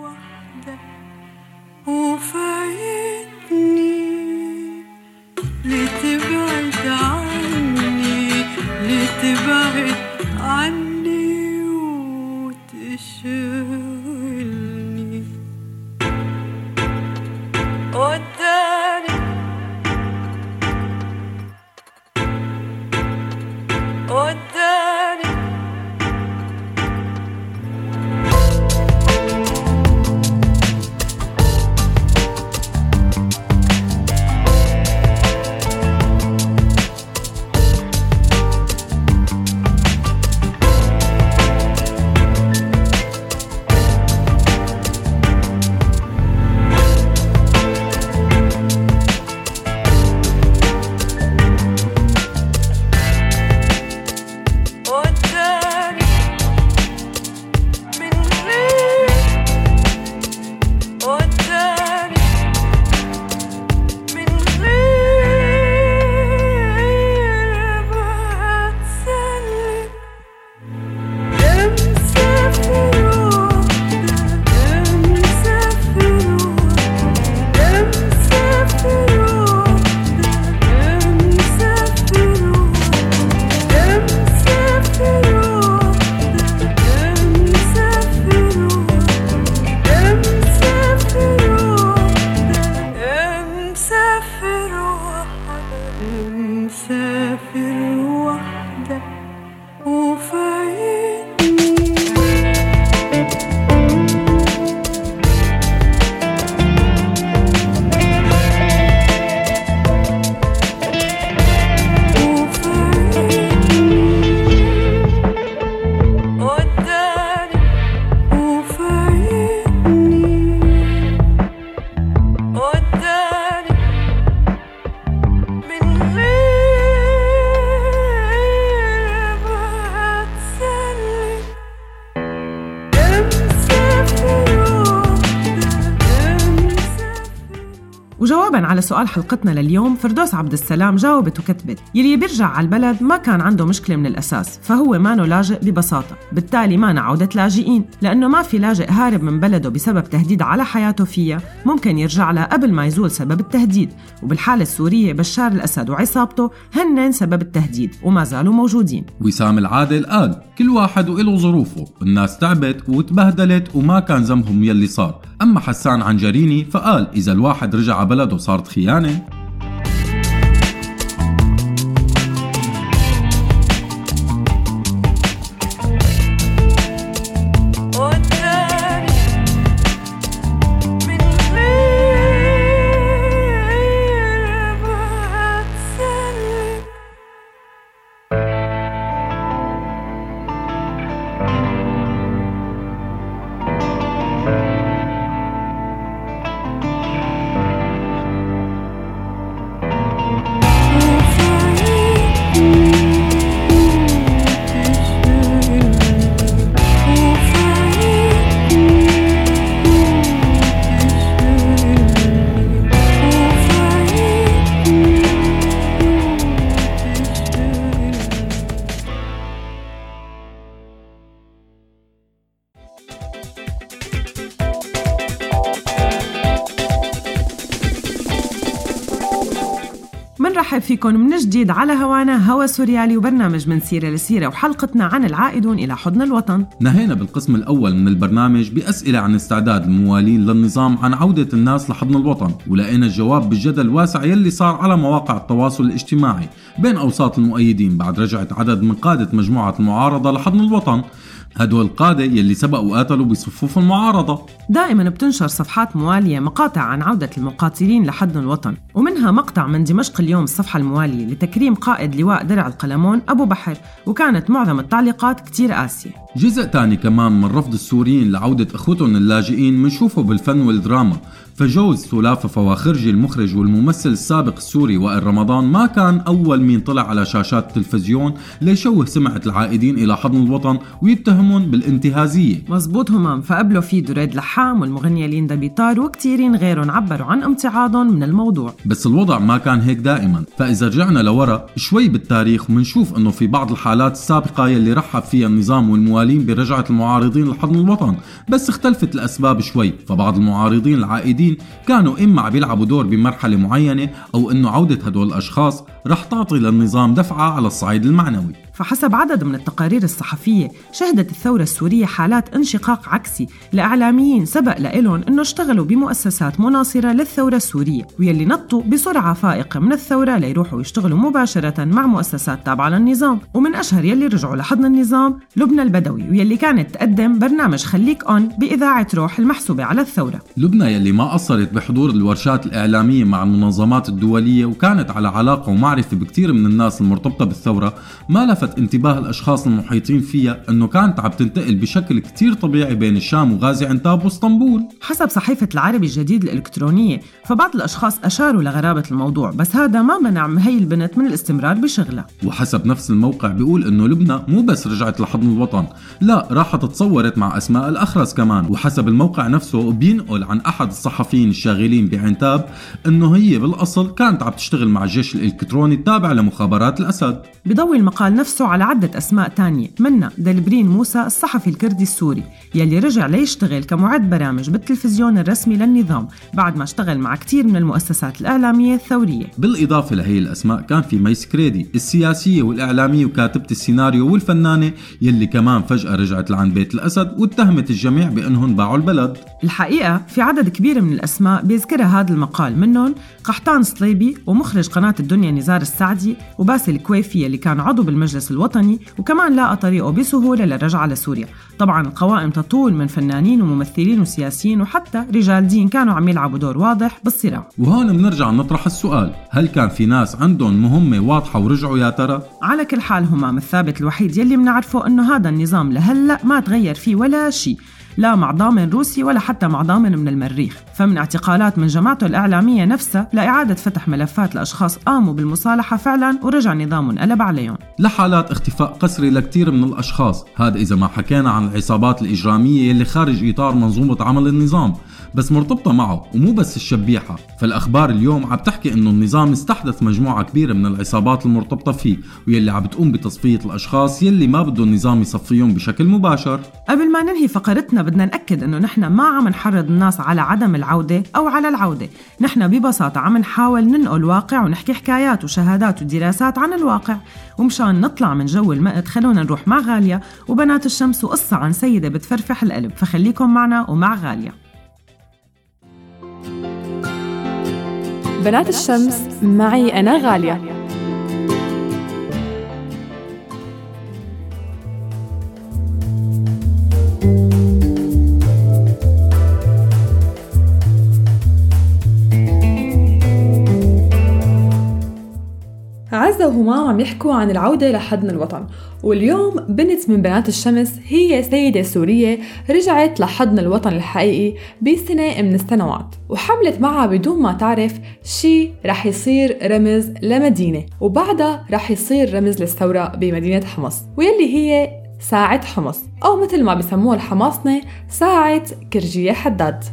I: وفايتني
C: سؤال حلقتنا لليوم. فردوس عبد السلام جاوبت وكتبت يلي بيرجع على البلد ما كان عنده مشكلة من الأساس فهو مانو لاجئ ببساطة. بالتالي مانا عودة لاجئين لأنه ما في لاجئ هارب من بلده بسبب تهديد على حياته فيها. ممكن يرجع لها قبل ما يزول سبب التهديد. وبالحالة السورية بشار الأسد وعصابته هنن سبب التهديد وما زالوا موجودين.
D: وسام العادل قال كل واحد وإله ظروفه. الناس تعبت وتبهدلت وما كان ذنبهم يلي صار. أما حسان عنجريني فقال إذا الواحد رجع بلده صارت خيانة
C: منرحب فيكم من جديد على هوانا هوا سوريالي وبرنامج من سيرة لسيرة وحلقتنا عن العائدون إلى حضن الوطن.
D: نهينا بالقسم الأول من البرنامج بأسئلة عن استعداد الموالين للنظام عن عودة الناس لحضن الوطن ولقينا الجواب بالجدل الواسع يلي صار على مواقع التواصل الاجتماعي بين أوساط المؤيدين بعد رجعة عدد من قادة مجموعة المعارضة لحضن الوطن. هدول القادة يلي سبقوا وقاتلوا بصفوف المعارضة.
C: دائما بتنشر صفحات موالية مقاطع عن عودة المقاتلين لحضن الوطن ومنها مقطع من دمشق اليوم الصفحة الموالية لتكريم قائد لواء درع القلمون أبو بحر وكانت معظم التعليقات كتير قاسية.
D: جزء تاني كمان من رفض السوريين لعودة أخوتهم اللاجئين منشوفه بالفن والدراما. فجوز سلافة فواخرجي المخرج والممثل السابق السوري وائل رمضان ما كان أول مين طلع على شاشات التلفزيون ليشوه سمعة العائدين إلى حضن الوطن ويتهمون بالانتهازية.
C: مزبوط همام. فقبلوا فيه دريد لحام والمغنية ليندا بيطار وكتيرين غيرهم عبروا عن امتعاضهم من الموضوع.
D: بس الوضع ما كان هيك دائما. فإذا رجعنا لورا شوي بالتاريخ ومنشوف أنه في بعض الحالات السابقة يلي رحب فيها النظام والموالين برجعة المعارضين لحضن الوطن. بس اختلفت الأسباب شوي. فبعض المعارضين العائدين كانوا إما عم بيلعبوا دور بمرحلة معينة أو أنه عودة هدول الأشخاص رح تعطي للنظام دفعة على الصعيد المعنوي.
C: فحسب عدد من التقارير الصحفية شهدت الثورة السورية حالات انشقاق عكسي لإعلاميين سبق لإلهم أنه اشتغلوا بمؤسسات مناصرة للثورة السورية ويلي نطوا بسرعة فائقة من الثورة ليروحوا يشتغلوا مباشرة مع مؤسسات تابعة للنظام. ومن أشهر يلي رجعوا لحضن النظام لبنى البدوي ويلي كانت تقدم برنامج خليك أون بإذاعة روح المحسوبة على الثورة.
D: لبنى يلي ما قصرت بحضور الورشات الإعلامية مع المنظمات الدولية وكانت على علاقة ومعرفة بكثير من الناس المرتبطة بالثورة ما لفت انتباه الأشخاص المحيطين فيها أنه كانت عم تنتقل بشكل كتير طبيعي بين الشام وغازي عنتاب واسطنبول
C: حسب صحيفة العربي الجديد الإلكترونية فبعض الأشخاص أشاروا لغرابة الموضوع بس هذا ما منع هي البنت من الاستمرار بشغلها.
D: وحسب نفس الموقع بيقول إنه لبنى مو بس رجعت لحضن الوطن لا راحت تصورت مع أسماء الأخرس كمان. وحسب الموقع نفسه بينقل عن أحد الصحفيين الشاغلين بعنتاب إنه هي بالأصل كانت عم تشتغل مع الجيش الإلكتروني التابع لمخابرات الأسد.
C: بضوي المقال نفسه نفسه على عدة أسماء تانية منها دلبرين موسى الصحفي الكردي السوري يلي رجع ليشتغل كمعد برامج بالتلفزيون الرسمي للنظام بعد ما اشتغل مع كتير من المؤسسات الإعلامية الثورية.
D: بالإضافة لهي الأسماء كان في ميس كريدي السياسية والإعلامية وكاتبة السيناريو والفنانة يلي كمان فجأة رجعت لعند بيت الأسد واتهمت الجميع بأنهم باعوا البلد.
C: الحقيقة في عدد كبير من الأسماء بيذكرها هذا المقال منهم قحطان صليبي ومخرج قناة الدنيا نزار السعدي وباسل كويفي اللي كان عضو بالمجلس الوطني وكمان لاقى طريقه بسهولة للرجعة لسوريا. طبعا القوائم تطول من فنانين وممثلين وسياسيين وحتى رجال دين كانوا عم يلعبوا دور واضح بالصراع.
D: وهون بنرجع نطرح السؤال هل كان في ناس عندهم مهمة واضحة ورجعوا يا ترى؟
C: على كل حال همام الثابت الوحيد يلي منعرفه إنه هذا النظام لهلأ ما تغير فيه ولا شيء. لا مع ضامن روسي ولا حتى مع ضامن من المريخ. فمن اعتقالات من جماعته الإعلامية نفسها لإعادة فتح ملفات لأشخاص قاموا بالمصالحة فعلا ورجع نظام انقلب عليهم.
D: لحالات اختفاء قسري لكثير من الأشخاص. هذا إذا ما حكينا عن العصابات الإجرامية اللي خارج إطار منظومة عمل النظام بس مرتبطة معه ومو بس الشبيحة. فالأخبار اليوم عم تحكي إنه النظام استحدث مجموعة كبيرة من العصابات المرتبطة فيه ويلي عم بتقوم بتصفية الأشخاص يلي ما بده النظام يصفيهم بشكل مباشر.
C: قبل ما ننهي فقرتنا بدنا نأكد إنه نحن ما عم نحرض الناس على عدم العودة أو على العودة. نحن ببساطة عم نحاول ننقل واقع ونحكي حكايات وشهادات ودراسات عن الواقع. ومشان نطلع من جو المقت خلونا نروح مع غالية وبنات الشمس وقصة عن سيدة بتفرفح القلب. فخليكم معنا ومع غالية.
J: بنات الشمس معي أنا غالية. عزة وهمام عم يحكوا عن العودة لحضن الوطن. واليوم بنت من بنات الشمس هي سيدة سورية رجعت لحضن الوطن الحقيقي بسنة من السنوات وحملت معها بدون ما تعرف شي رح يصير رمز لمدينة وبعدها رح يصير رمز للثورة بمدينة حمص واللي هي ساعة حمص أو مثل ما بسموها الحماصنة ساعة كرجية حداد.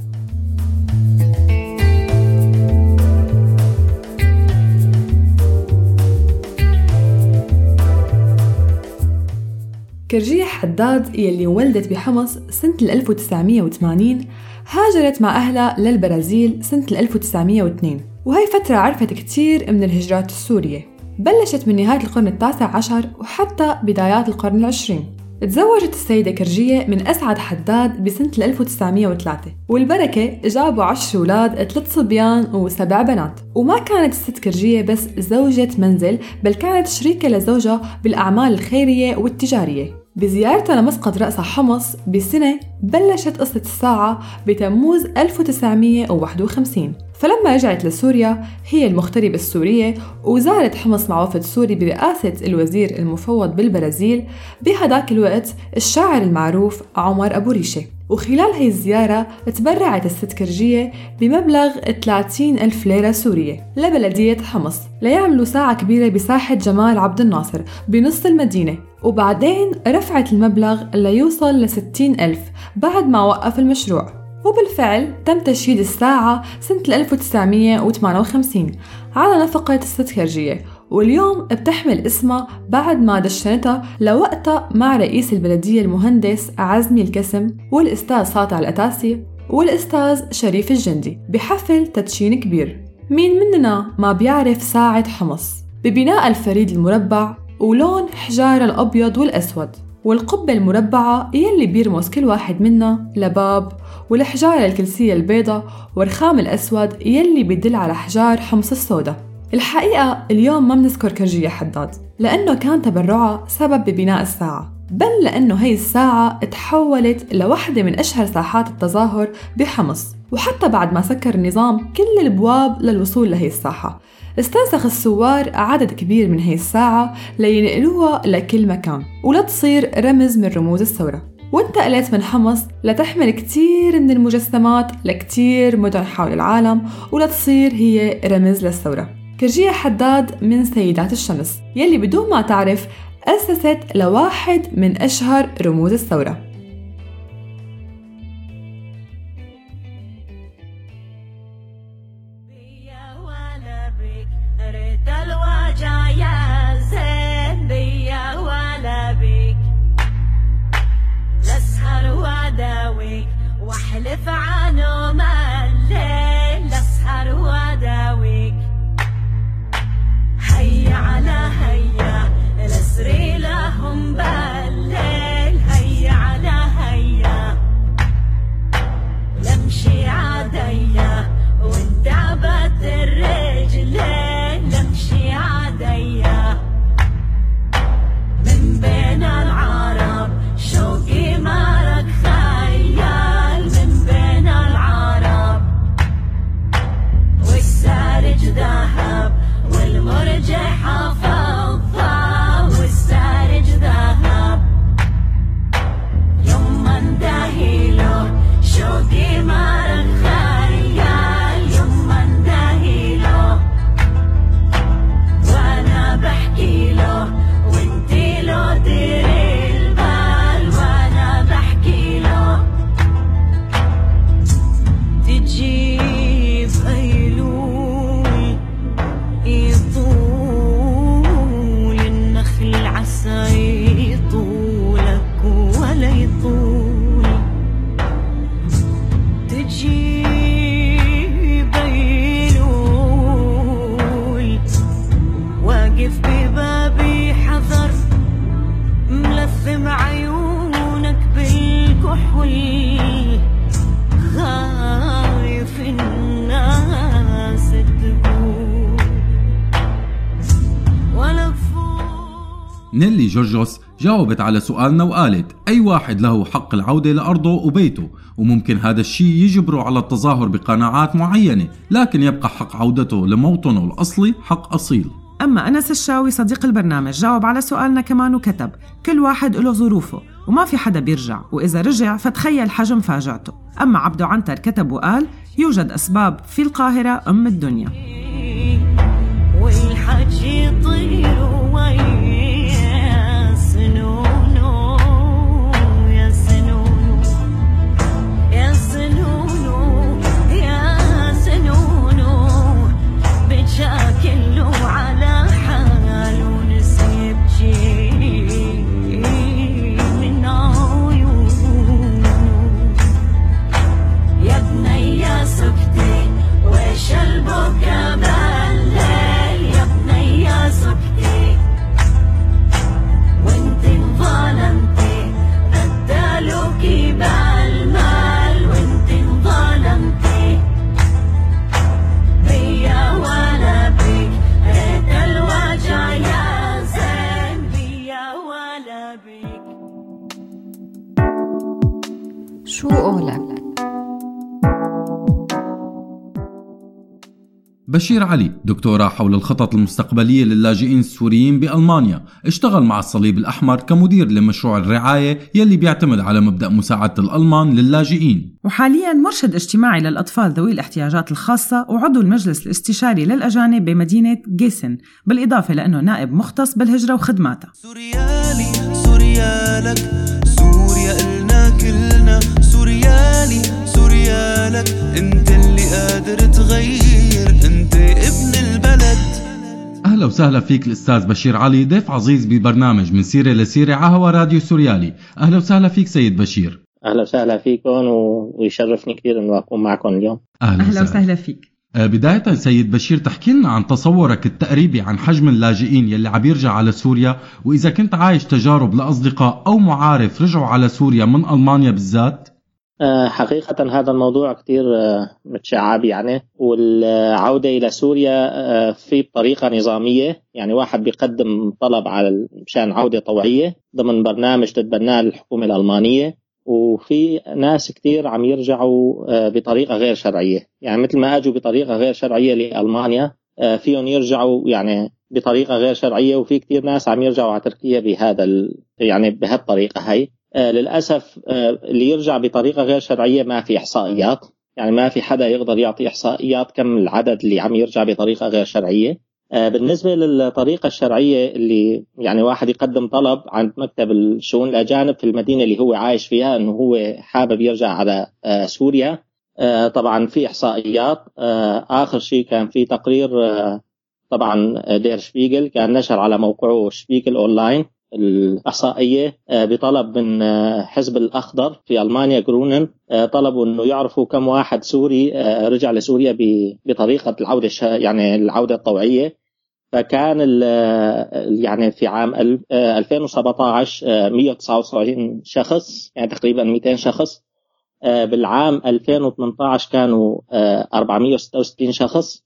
J: كرجية حداد يلي ولدت بحمص سنة 1980 هاجرت مع أهلها للبرازيل سنة 1902 وهي فترة عرفت كتير من الهجرات السورية. بلشت من نهاية القرن التاسع عشر وحتى بدايات القرن العشرين. تزوجت السيدة كرجية من أسعد حداد بسنة 1903 والبركة جابوا عشر أولاد ثلاث صبيان وسبع بنات. وما كانت الست كرجية بس زوجة منزل بل كانت شريكة لزوجها بالأعمال الخيرية والتجارية. بزيارتها لمسقط رأسها حمص بسنة بلشت قصة الساعة بتموز 1951 فلما رجعت لسوريا هي المغتربة السورية وزارت حمص مع وفد سوري برئاسة الوزير المفوض بالبرازيل بهداك الوقت الشاعر المعروف عمر أبو ريشة. وخلال هي الزيارة تبرعت الست كرجية بمبلغ 30 ألف ليرة سورية لبلدية حمص ليعملوا ساعة كبيرة بساحة جمال عبد الناصر بنص المدينة. وبعدين رفعت المبلغ ليوصل ل 60 ألف بعد ما وقف المشروع. وبالفعل تم تشييد الساعة سنة 1958 على نفقة الست كرجية واليوم بتحمل اسمها بعد ما دشنتها لوقتها مع رئيس البلدية المهندس عزمي الكسم والأستاذ ساطع الأتاسي والأستاذ شريف الجندي بحفل تدشين كبير. مين مننا ما بيعرف ساعة حمص؟ ببناء الفريد المربع ولون حجارة الأبيض والأسود. والقبة المربعة يلي بيرمز كل واحد منا لباب والحجارة الكلسية البيضة والرخام الأسود يلي بيدل على حجار حمص السودا الحقيقة اليوم ما بنذكر كرجية حداد لأنه كان تبرعها سبب ببناء الساعة بل لأنه هي الساعة تحولت لوحدة من أشهر ساحات التظاهر بحمص وحتى بعد ما سكر النظام كل البواب للوصول لهي الساحة. استنسخ الثوار عدد كبير من هي الساعة لينقلوها لكل مكان ولتصير رمز من رموز الثورة. وانتقلت من حمص لتحمل كتير من المجسمات لكتير مدن حول العالم ولتصير هي رمز للثورة. كرجية حداد من سيدات الشمس يلي بدون ما تعرف أسست لواحد من أشهر رموز الثورة.
D: جاوبت على سؤالنا وقالت أي واحد له حق العودة لأرضه وبيته وممكن هذا الشيء يجبره على التظاهر بقناعات معينة لكن يبقى حق عودته لموطنه الأصلي حق أصيل.
C: أما أنس الشاوي صديق البرنامج جاوب على سؤالنا كمان وكتب كل واحد له ظروفه وما في حدا بيرجع وإذا رجع فتخيل حجم فاجعته. أما عبدو عنتر كتب وقال يوجد أسباب في القاهرة أم الدنيا.
D: بشير علي دكتوراه حول الخطط المستقبلية للاجئين السوريين بألمانيا. اشتغل مع الصليب الأحمر كمدير لمشروع الرعاية يلي بيعتمد على مبدأ مساعدة الألمان للاجئين.
C: وحاليا مرشد اجتماعي للأطفال ذوي الاحتياجات الخاصة وعضو المجلس الاستشاري للأجانب بمدينة جيسن بالإضافة لأنه نائب مختص بالهجرة وخدماتها
K: سوريالي سوريالك سوريا إلنا كلنا. سوريالي سوريالك أنت اللي قادر تغير.
D: أهلا وسهلا فيك الأستاذ بشير علي ضيف عزيز ببرنامج من سيرة لسيرة عهوى راديو سوريالي. أهلا وسهلا فيك سيد بشير.
L: أهلا وسهلا فيكم ويشرفني كثير إنه أكون معكم اليوم.
D: أهلا,
C: أهلا وسهلا فيك.
D: آه، بداية سيد بشير تحكي لنا عن تصورك التقريبي عن حجم اللاجئين يلي عم يرجع على سوريا وإذا كنت عايش تجارب لأصدقاء أو معارف رجعوا على سوريا من ألمانيا بالذات؟
L: حقيقة هذا الموضوع كثير آه، متشعب يعني. والعودة إلى سوريا آه، في بطريقة نظامية. يعني واحد بيقدم طلب على مشان عودة طوعية ضمن برنامج تتبناه الحكومة الألمانية. وفي ناس كثير عم يرجعوا آه، بطريقة غير شرعية. يعني مثل ما أجوا بطريقة غير شرعية لألمانيا آه، فيهم يرجعوا يعني بطريقة غير شرعية. وفي كثير ناس عم يرجعوا على تركيا بهذا. يعني بهالطريقة هي آه، للأسف آه، اللي يرجع بطريقة غير شرعية ما في إحصائيات. يعني ما في حدا يقدر يعطي إحصائيات كم العدد اللي عم يرجع بطريقة غير شرعية. آه، بالنسبة للطريقة الشرعية اللي يعني واحد يقدم طلب عند مكتب الشؤون الأجانب في المدينة اللي هو عايش فيها أنه هو حابب يرجع على سوريا. طبعا في إحصائيات. آه، آخر شيء كان في تقرير طبعا دير شبيغل كان نشر على موقعه شبيغل أونلاين. الإحصائية آه، بطلب من آه، حزب الأخضر في ألمانيا Grünen آه، طلبوا أنه يعرفوا كم واحد سوري رجع لسوريا ب- بطريقة العودة الش- يعني العودة الطوعية. فكان يعني في عام ال- آه، 2017 آه، 179 شخص يعني تقريبا 200 شخص بالعام 2018 كانوا آه، 466 شخص.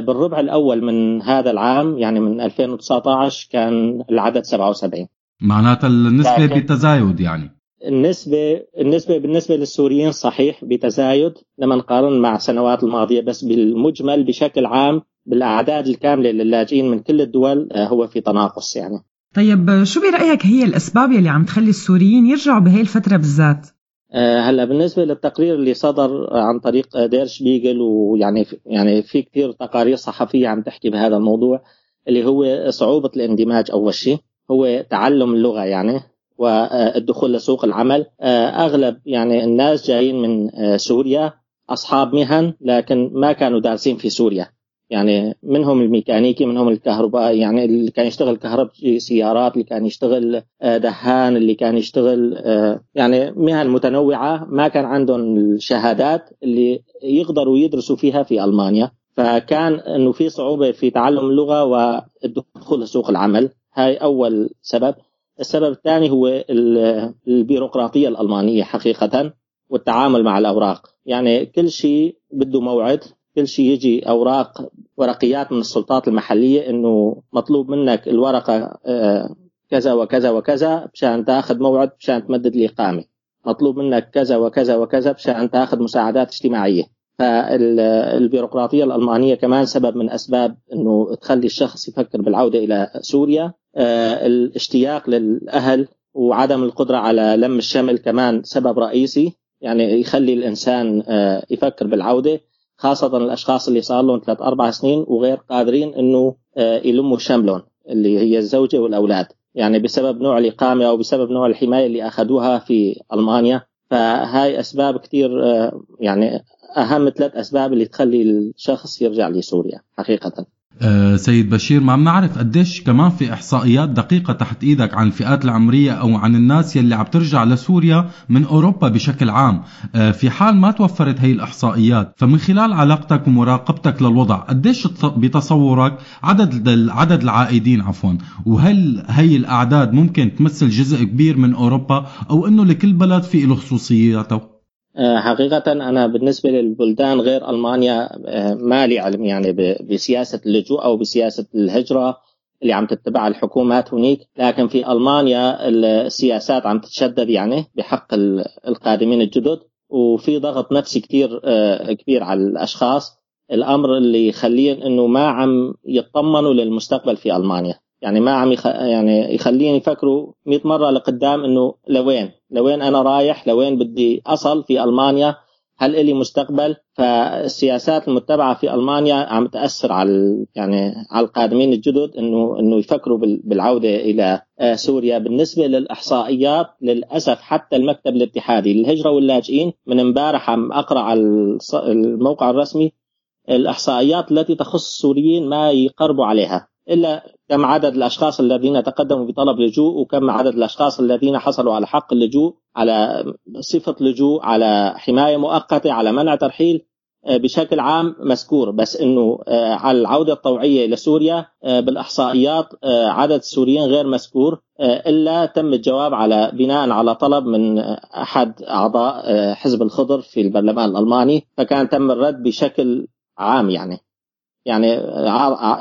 L: بالربع الأول من هذا العام يعني من 2019 كان العدد 77
D: معناتها النسبة
L: لكن-
D: بتزايد يعني.
L: النسبة النسبة بالنسبة للسوريين صحيح بتزايد لما نقارن مع السنوات الماضية بس بالمجمل بشكل عام بالأعداد الكاملة للاجئين من كل الدول آه، هو في تناقص يعني.
C: طيب شو برأيك هي الأسباب يلي عم تخلي السوريين يرجعوا بهي الفترة بالذات؟
L: آه، هلا بالنسبة للتقرير اللي صدر عن طريق آه، دير شبيغل ويعني يعني في كثير تقارير صحفية عم تحكي بهذا الموضوع اللي هو صعوبة الاندماج أول شيء هو تعلم اللغة يعني والدخول لسوق العمل. آه، أغلب يعني الناس جايين من سوريا أصحاب مهن لكن ما كانوا دارسين في سوريا. يعني منهم الميكانيكي منهم الكهربائي يعني اللي كان يشتغل كهرباء سيارات اللي كان يشتغل آه، دهان اللي كان يشتغل آه، يعني مهن متنوعة ما كان عندهم الشهادات اللي يقدروا يدرسوا فيها في ألمانيا. فكان أنه في صعوبة في تعلم اللغة والدخول لسوق العمل. هاي أول سبب. السبب الثاني هو ال- البيروقراطية الألمانية حقيقة والتعامل مع الأوراق. يعني كل شيء بده موعد. كل شيء يجي أوراق ورقيات من السلطات المحلية أنه مطلوب منك الورقة آه، كذا وكذا وكذا مشان تاخذ موعد مشان تمدد الاقامه مطلوب منك كذا وكذا وكذا مشان تاخذ مساعدات اجتماعية. فالبيروقراطية الألمانية كمان سبب من أسباب إنه تخلي الشخص يفكر بالعودة إلى سوريا. آه، الاشتياق للأهل وعدم القدرة على لم الشمل كمان سبب رئيسي. يعني يخلي الإنسان آه، يفكر بالعودة. خاصة الأشخاص اللي صار لهم ثلاث أربع سنين وغير قادرين إنه آه، يلموا شملهم اللي هي الزوجة والأولاد. يعني بسبب نوع الإقامة أو بسبب نوع الحماية اللي أخذوها في ألمانيا. فهاي أسباب كثير يعني أهم ثلاث أسباب اللي تخلي الشخص يرجع لسوريا حقيقة.
D: آه سيد بشير ما بنعرف قديش كمان في إحصائيات دقيقة تحت إيدك عن الفئات العمرية أو عن الناس يلي عم ترجع لسوريا من أوروبا بشكل عام. آه في حال ما توفرت هي الإحصائيات فمن خلال علاقتك ومراقبتك للوضع قديش بتصورك عدد عدد العائدين عفوا وهل هي الأعداد ممكن تمثل جزء كبير من أوروبا أو إنه لكل بلد في له خصوصياته؟
L: آه، حقيقة أنا بالنسبة للبلدان غير ألمانيا آه، ما لي علم يعني بسياسة اللجوء أو بسياسة الهجرة اللي عم تتبعها الحكومات هناك لكن في ألمانيا السياسات عم تتشدد يعني بحق القادمين الجدد. وفي ضغط نفسي كتير آه، كبير على الأشخاص. الأمر اللي يخليهم أنه ما عم يطمنوا للمستقبل في ألمانيا. يعني ما عم يخ... يعني يخليني يفكروا 100 مرة لقدام إنه لوين؟ لوين أنا رايح؟ لوين بدي أصل في ألمانيا؟ هل إلي مستقبل؟ فالسياسات المتبعة في ألمانيا عم تأثر على يعني على القادمين الجدد إنه إنه يفكروا بالعودة إلى آه، سوريا. بالنسبة للإحصائيات للأسف حتى المكتب الاتحادي للهجره واللاجئين من امبارح عم أقرأ على الموقع الرسمي الإحصائيات التي تخص السوريين ما يقربوا عليها. إلا كم عدد الأشخاص الذين تقدموا بطلب لجوء وكم عدد الأشخاص الذين حصلوا على حق اللجوء على صفة لجوء على حماية مؤقتة على منع ترحيل آه، بشكل عام مذكور. بس إنه آه، على العودة الطوعية لسوريا آه، بالإحصائيات عدد السوريين غير مذكور إلا تم الجواب على بناء على طلب من أحد أعضاء حزب الخضر في البرلمان الألماني. فكان تم الرد بشكل عام يعني. يعني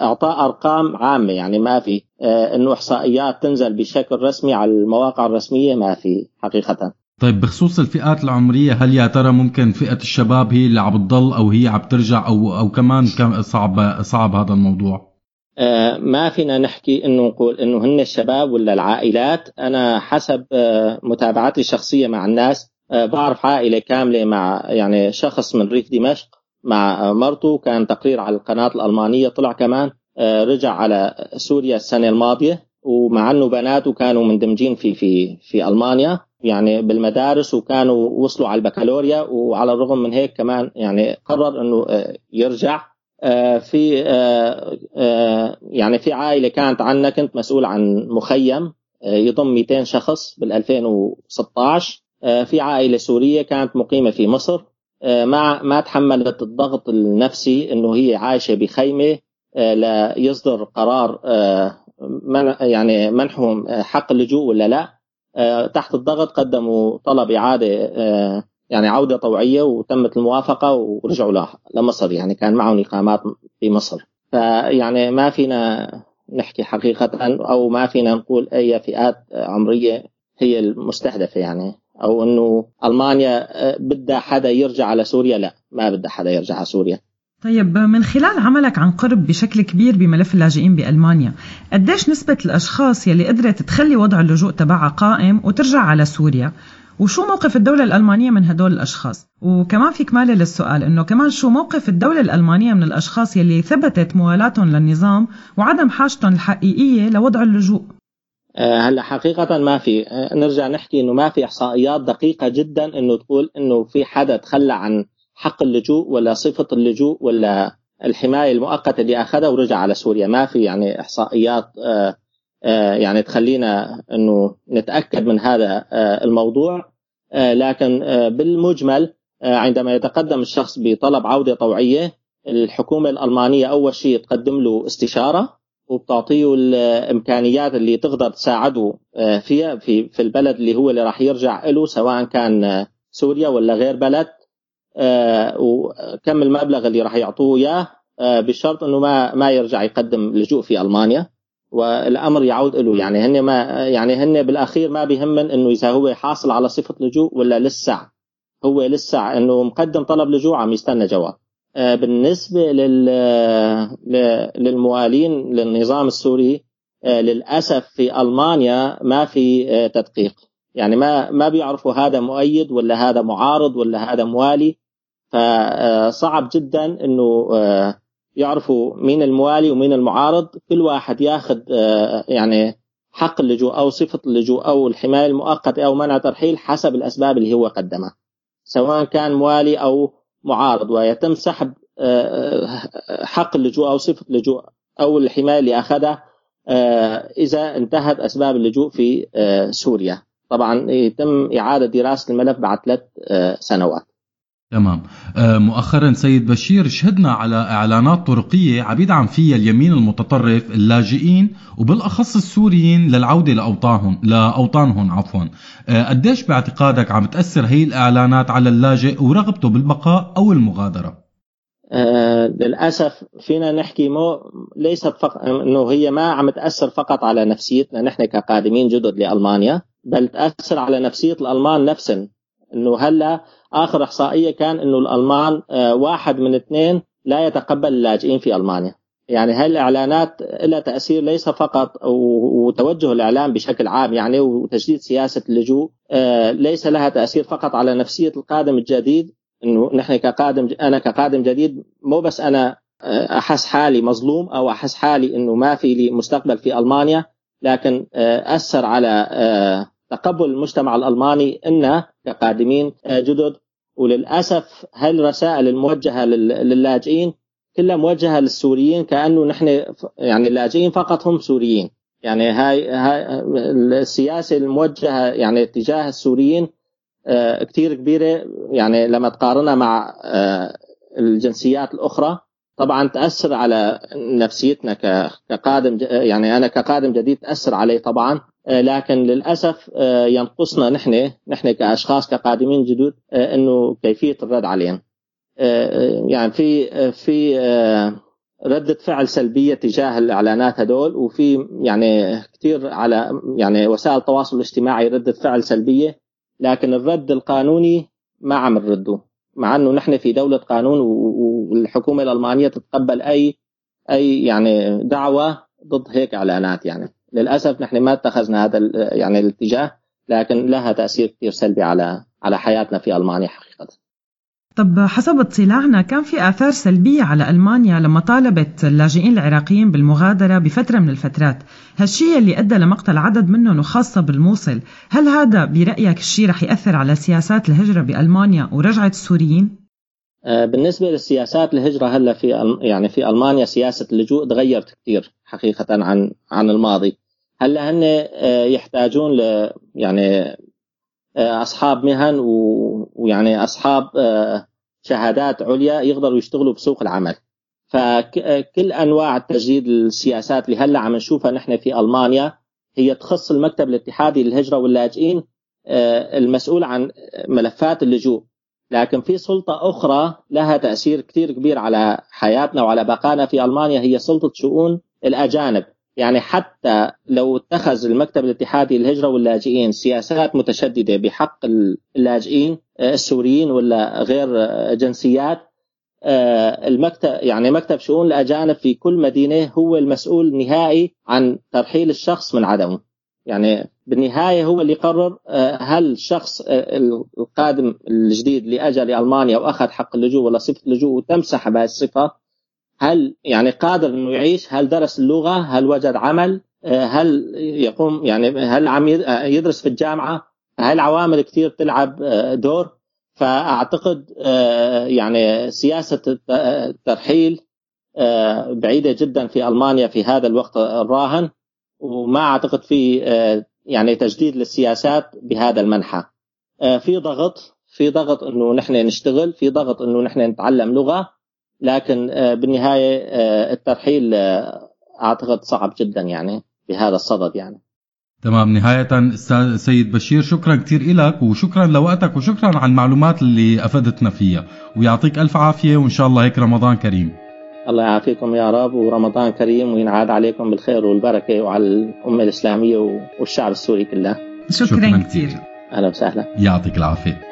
L: اعطاء أرقام عامة يعني ما في. آه، إنه إحصائيات تنزل بشكل رسمي على المواقع الرسمية ما في حقيقة.
D: طيب بخصوص الفئات العمرية هل يا ترى ممكن فئة الشباب هي اللي عم تضل أو هي عم ترجع أو أو كمان صعب صعب هذا الموضوع؟
L: آه، ما فينا نحكي إنه نقول إنه هن الشباب ولا العائلات. أنا حسب آه، متابعتي الشخصية مع الناس بعرف عائلة كاملة مع يعني شخص من ريف دمشق. مع مرته كان تقرير على القناة الألمانية طلع كمان آه، رجع على سوريا السنة الماضية ومع أنه بناته كانوا مندمجين في في في ألمانيا يعني بالمدارس وكانوا وصلوا على البكالوريا وعلى الرغم من هيك كمان يعني قرر أنه آه، يرجع آه، في يعني في عائلة كانت عنا كنت مسؤول عن مخيم يضم 200 شخص بال 2016 في عائلة سورية كانت مقيمة في مصر ما ما تحملت الضغط النفسي إنه هي عايشة بخيمة آه، ليصدر قرار آه، يعني منحهم حق اللجوء ولا لا. تحت الضغط قدموا طلب إعادة يعني عودة طوعية وتمت الموافقة ورجعوا لمصر. يعني كان معهم إقامات في مصر. فيعني ما فينا نحكي حقيقة أو ما فينا نقول أي فئات عمرية هي المستهدفة يعني. أو إنه ألمانيا آه، بدها حدا يرجع على سوريا؟ لا ما بدها حدا يرجع على سوريا.
C: طيب من خلال عملك عن قرب بشكل كبير بملف اللاجئين بألمانيا قديش نسبة الأشخاص يلي قدرت تخلي وضع اللجوء تبعها قائم وترجع على سوريا؟ وشو موقف الدولة الألمانية من هدول الأشخاص؟ وكمان في كمالة للسؤال إنه كمان شو موقف الدولة الألمانية من الأشخاص يلي ثبتت موالاتهم للنظام وعدم حاجتهم الحقيقية لوضع اللجوء؟
L: هلا حقيقة ما في. آه، نرجع نحكي إنه ما في إحصائيات دقيقة جدا إنه تقول إنه في حدا تخلى عن حق اللجوء ولا صفة اللجوء ولا الحماية المؤقتة اللي أخذها ورجع على سوريا. ما في يعني إحصائيات آه، يعني تخلينا إنه نتأكد من هذا الموضوع. لكن بالمجمل عندما يتقدم الشخص بطلب عودة طوعية الحكومة الألمانية أول شيء تقدم له استشارة. وبتعطيه الإمكانيات اللي تقدر تساعده آه، فيها في في البلد اللي هو اللي راح يرجع له سواء كان آه، سوريا ولا غير بلد آه، وكم المبلغ اللي راح يعطوه إياه بشرط إنه ما ما يرجع يقدم لجوء في ألمانيا والأمر يعود له يعني هن ما يعني هن بالأخير ما بيهمن إنه إذا هو حاصل على صفة لجوء ولا لسه هو لسه إنه مقدم طلب لجوء عم يستنى جواب. آه، ل- للموالين للنظام السوري آه، للأسف في ألمانيا ما في آه، تدقيق. يعني ما ما بيعرفوا هذا مؤيد ولا هذا معارض ولا هذا موالي. فصعب جدا إنه يعرفوا مين الموالي ومين المعارض. كل واحد ياخذ يعني حق اللجوء أو صفة اللجوء أو الحماية المؤقتة أو منع ترحيل حسب الأسباب اللي هو قدمها. سواء كان موالي أو معارض ويتم سحب آه، آه، حق اللجوء أو صفة اللجوء أو الحماية اللي أخذها آه، إذا انتهت أسباب اللجوء في سوريا. طبعا يتم إعادة دراسة الملف بعد ثلاث سنوات.
D: تمام. آه، مؤخرا سيد بشير شهدنا على إعلانات طرقية عم يدعم فيها اليمين المتطرف اللاجئين وبالأخص السوريين للعودة لاوطانهم لأوطانهم عفوا. آه، قديش باعتقادك عم تأثر هي الإعلانات على اللاجئ ورغبته بالبقاء أو المغادرة؟
L: آه، للأسف فينا نحكي مو ليست فقط إنه هي ما عم تأثر فقط على نفسيتنا نحن كقادمين جدد لألمانيا بل تأثر على نفسية الألمان نفسهم إنه هلا آخر إحصائية كان إنه الألمان آه، واحد من اثنين لا يتقبل اللاجئين في ألمانيا. يعني هاي الاعلانات لها تأثير ليس فقط وتوجه الإعلام بشكل عام يعني وتجديد سياسة اللجوء آه، ليس لها تأثير فقط على نفسية القادم الجديد إنه نحن كقادم أنا كقادم جديد مو بس أنا آه، أحس حالي مظلوم أو أحس حالي إنه ما في لي مستقبل في ألمانيا لكن أثر على تقبل المجتمع الألماني إنا كقادمين جدد وللأسف هالرسائل الموجهة لل- للاجئين كلها موجهة للسوريين؟ كأنه نحن يعني اللاجئين فقط هم سوريين. يعني هاي هاي السياسة الموجهة يعني تجاه السوريين آه، كتير كبيرة يعني لما تقارنها مع آه، الجنسيات الأخرى طبعا تأثر على نفسيتنا كقادم يعني أنا كقادم جديد تأثر علي طبعا. آه، لكن للأسف آه، ينقصنا نحن نحن كأشخاص كقادمين جدد آه، إنه كيفية الرد عليهم. يعني في في ردة فعل سلبية تجاه الإعلانات هدول وفي يعني كثير على يعني وسائل التواصل الاجتماعي ردة فعل سلبية لكن الرد القانوني ما عم نرده. مع إنه نحن في دولة قانون والحكومة الألمانية تتقبل اي أي يعني دعوة ضد هيك إعلانات يعني. للأسف نحن ما اتخذنا هذا يعني الاتجاه لكن لها تأثير كثير سلبي على على حياتنا في ألمانيا حقيقة.
C: طب حسب اطلاعنا كان في آثار سلبية على ألمانيا لما طالبت اللاجئين العراقيين بالمغادرة بفترة من الفترات. هالشيء اللي أدى لمقتل عدد منهم وخاصة بالموصل. هل هذا برأيك الشيء رح يأثر على سياسات الهجرة بألمانيا ورجعة السوريين؟
L: آه، بالنسبة للسياسات الهجرة هلا في يعني في ألمانيا سياسة اللجوء تغيرت كثير حقيقة عن عن الماضي. هلا هن آه، يحتاجون ل يعني أصحاب مهن ويعني أصحاب آه، شهادات عليا يقدروا يشتغلوا بسوق العمل. فكل أنواع تجديد السياسات اللي هلأ عم نشوفها نحن في ألمانيا هي تخص المكتب الاتحادي للهجرة واللاجئين آه، المسؤول عن ملفات اللجوء. لكن في سلطة أخرى لها تأثير كثير كبير على حياتنا وعلى بقائنا في ألمانيا هي سلطة شؤون الأجانب. يعني حتى لو اتخذ المكتب الاتحادي للهجرة واللاجئين سياسات متشددة بحق اللاجئين آه، السوريين ولا غير آه، جنسيات آه، المكتب يعني مكتب شؤون الأجانب في كل مدينة هو المسؤول النهائي عن ترحيل الشخص من عدمه. يعني بالنهاية هو اللي يقرر هل الشخص القادم الجديد اللي اجى لالمانيا واخذ حق اللجوء ولا صفة اللجوء وتم سحب هذه الصفة هل يعني قادر إنه يعيش؟ هل درس اللغة؟ هل وجد عمل؟ آه، هل يقوم يعني هل عم آه، يدرس في الجامعة؟ هاي العوامل كثير تلعب آه، دور فأعتقد يعني سياسة الت- الترحيل بعيدة جدا في ألمانيا في هذا الوقت الراهن وما أعتقد في يعني تجديد للسياسات بهذا المنحى في ضغط في ضغط إنه نحن نشتغل في ضغط إنه نحن نتعلم لغة لكن آه، بالنهاية آه، الترحيل آه، أعتقد صعب جدا يعني بهذا الصدد يعني.
D: تمام. نهاية أستاذ سيد بشير شكرا كثير لك وشكرا لوقتك وشكرا على المعلومات اللي أفدتنا فيها. ويعطيك ألف عافية وإن شاء الله هيك رمضان كريم.
L: الله يعافيكم يا رب ورمضان كريم وينعاد عليكم بالخير والبركة وعلى الأمة الإسلامية والشعب السوري كله.
C: شكرا,
B: شكراً
C: كثير
L: أهلا وسهلا.
B: يعطيك العافية.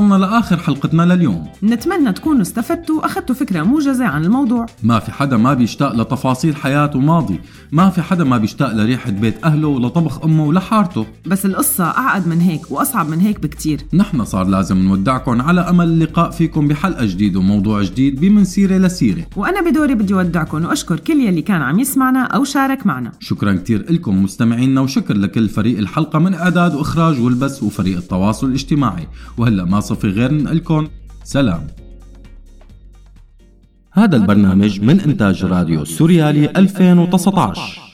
B: وصلنا لآخر حلقتنا لليوم.
C: نتمنى تكونوا استفدتوا واخذتوا فكرة موجزة عن الموضوع.
B: ما في حدا ما بيشتاق لتفاصيل حياته وماضي ما في حدا ما بيشتاق لريحة بيت أهله ولطبخ أمه ولحارته
C: بس القصة أعقد من هيك وأصعب من هيك بكتير.
B: نحن صار لازم نودعكم على أمل اللقاء فيكم بحلقة جديدة وموضوع جديد بمن سيرة لسيرة.
C: وأنا بدوري بدي أودعكم وأشكر كل يلي كان عم يسمعنا أو شارك معنا.
B: شكرا كتير لكم مستمعينا وشكر لكل فريق الحلقة من إعداد وإخراج والبث وفريق التواصل الاجتماعي. وهلأ ما صفي غير نقلكم سلام.
D: هذا البرنامج من إنتاج راديو سوريالي 2019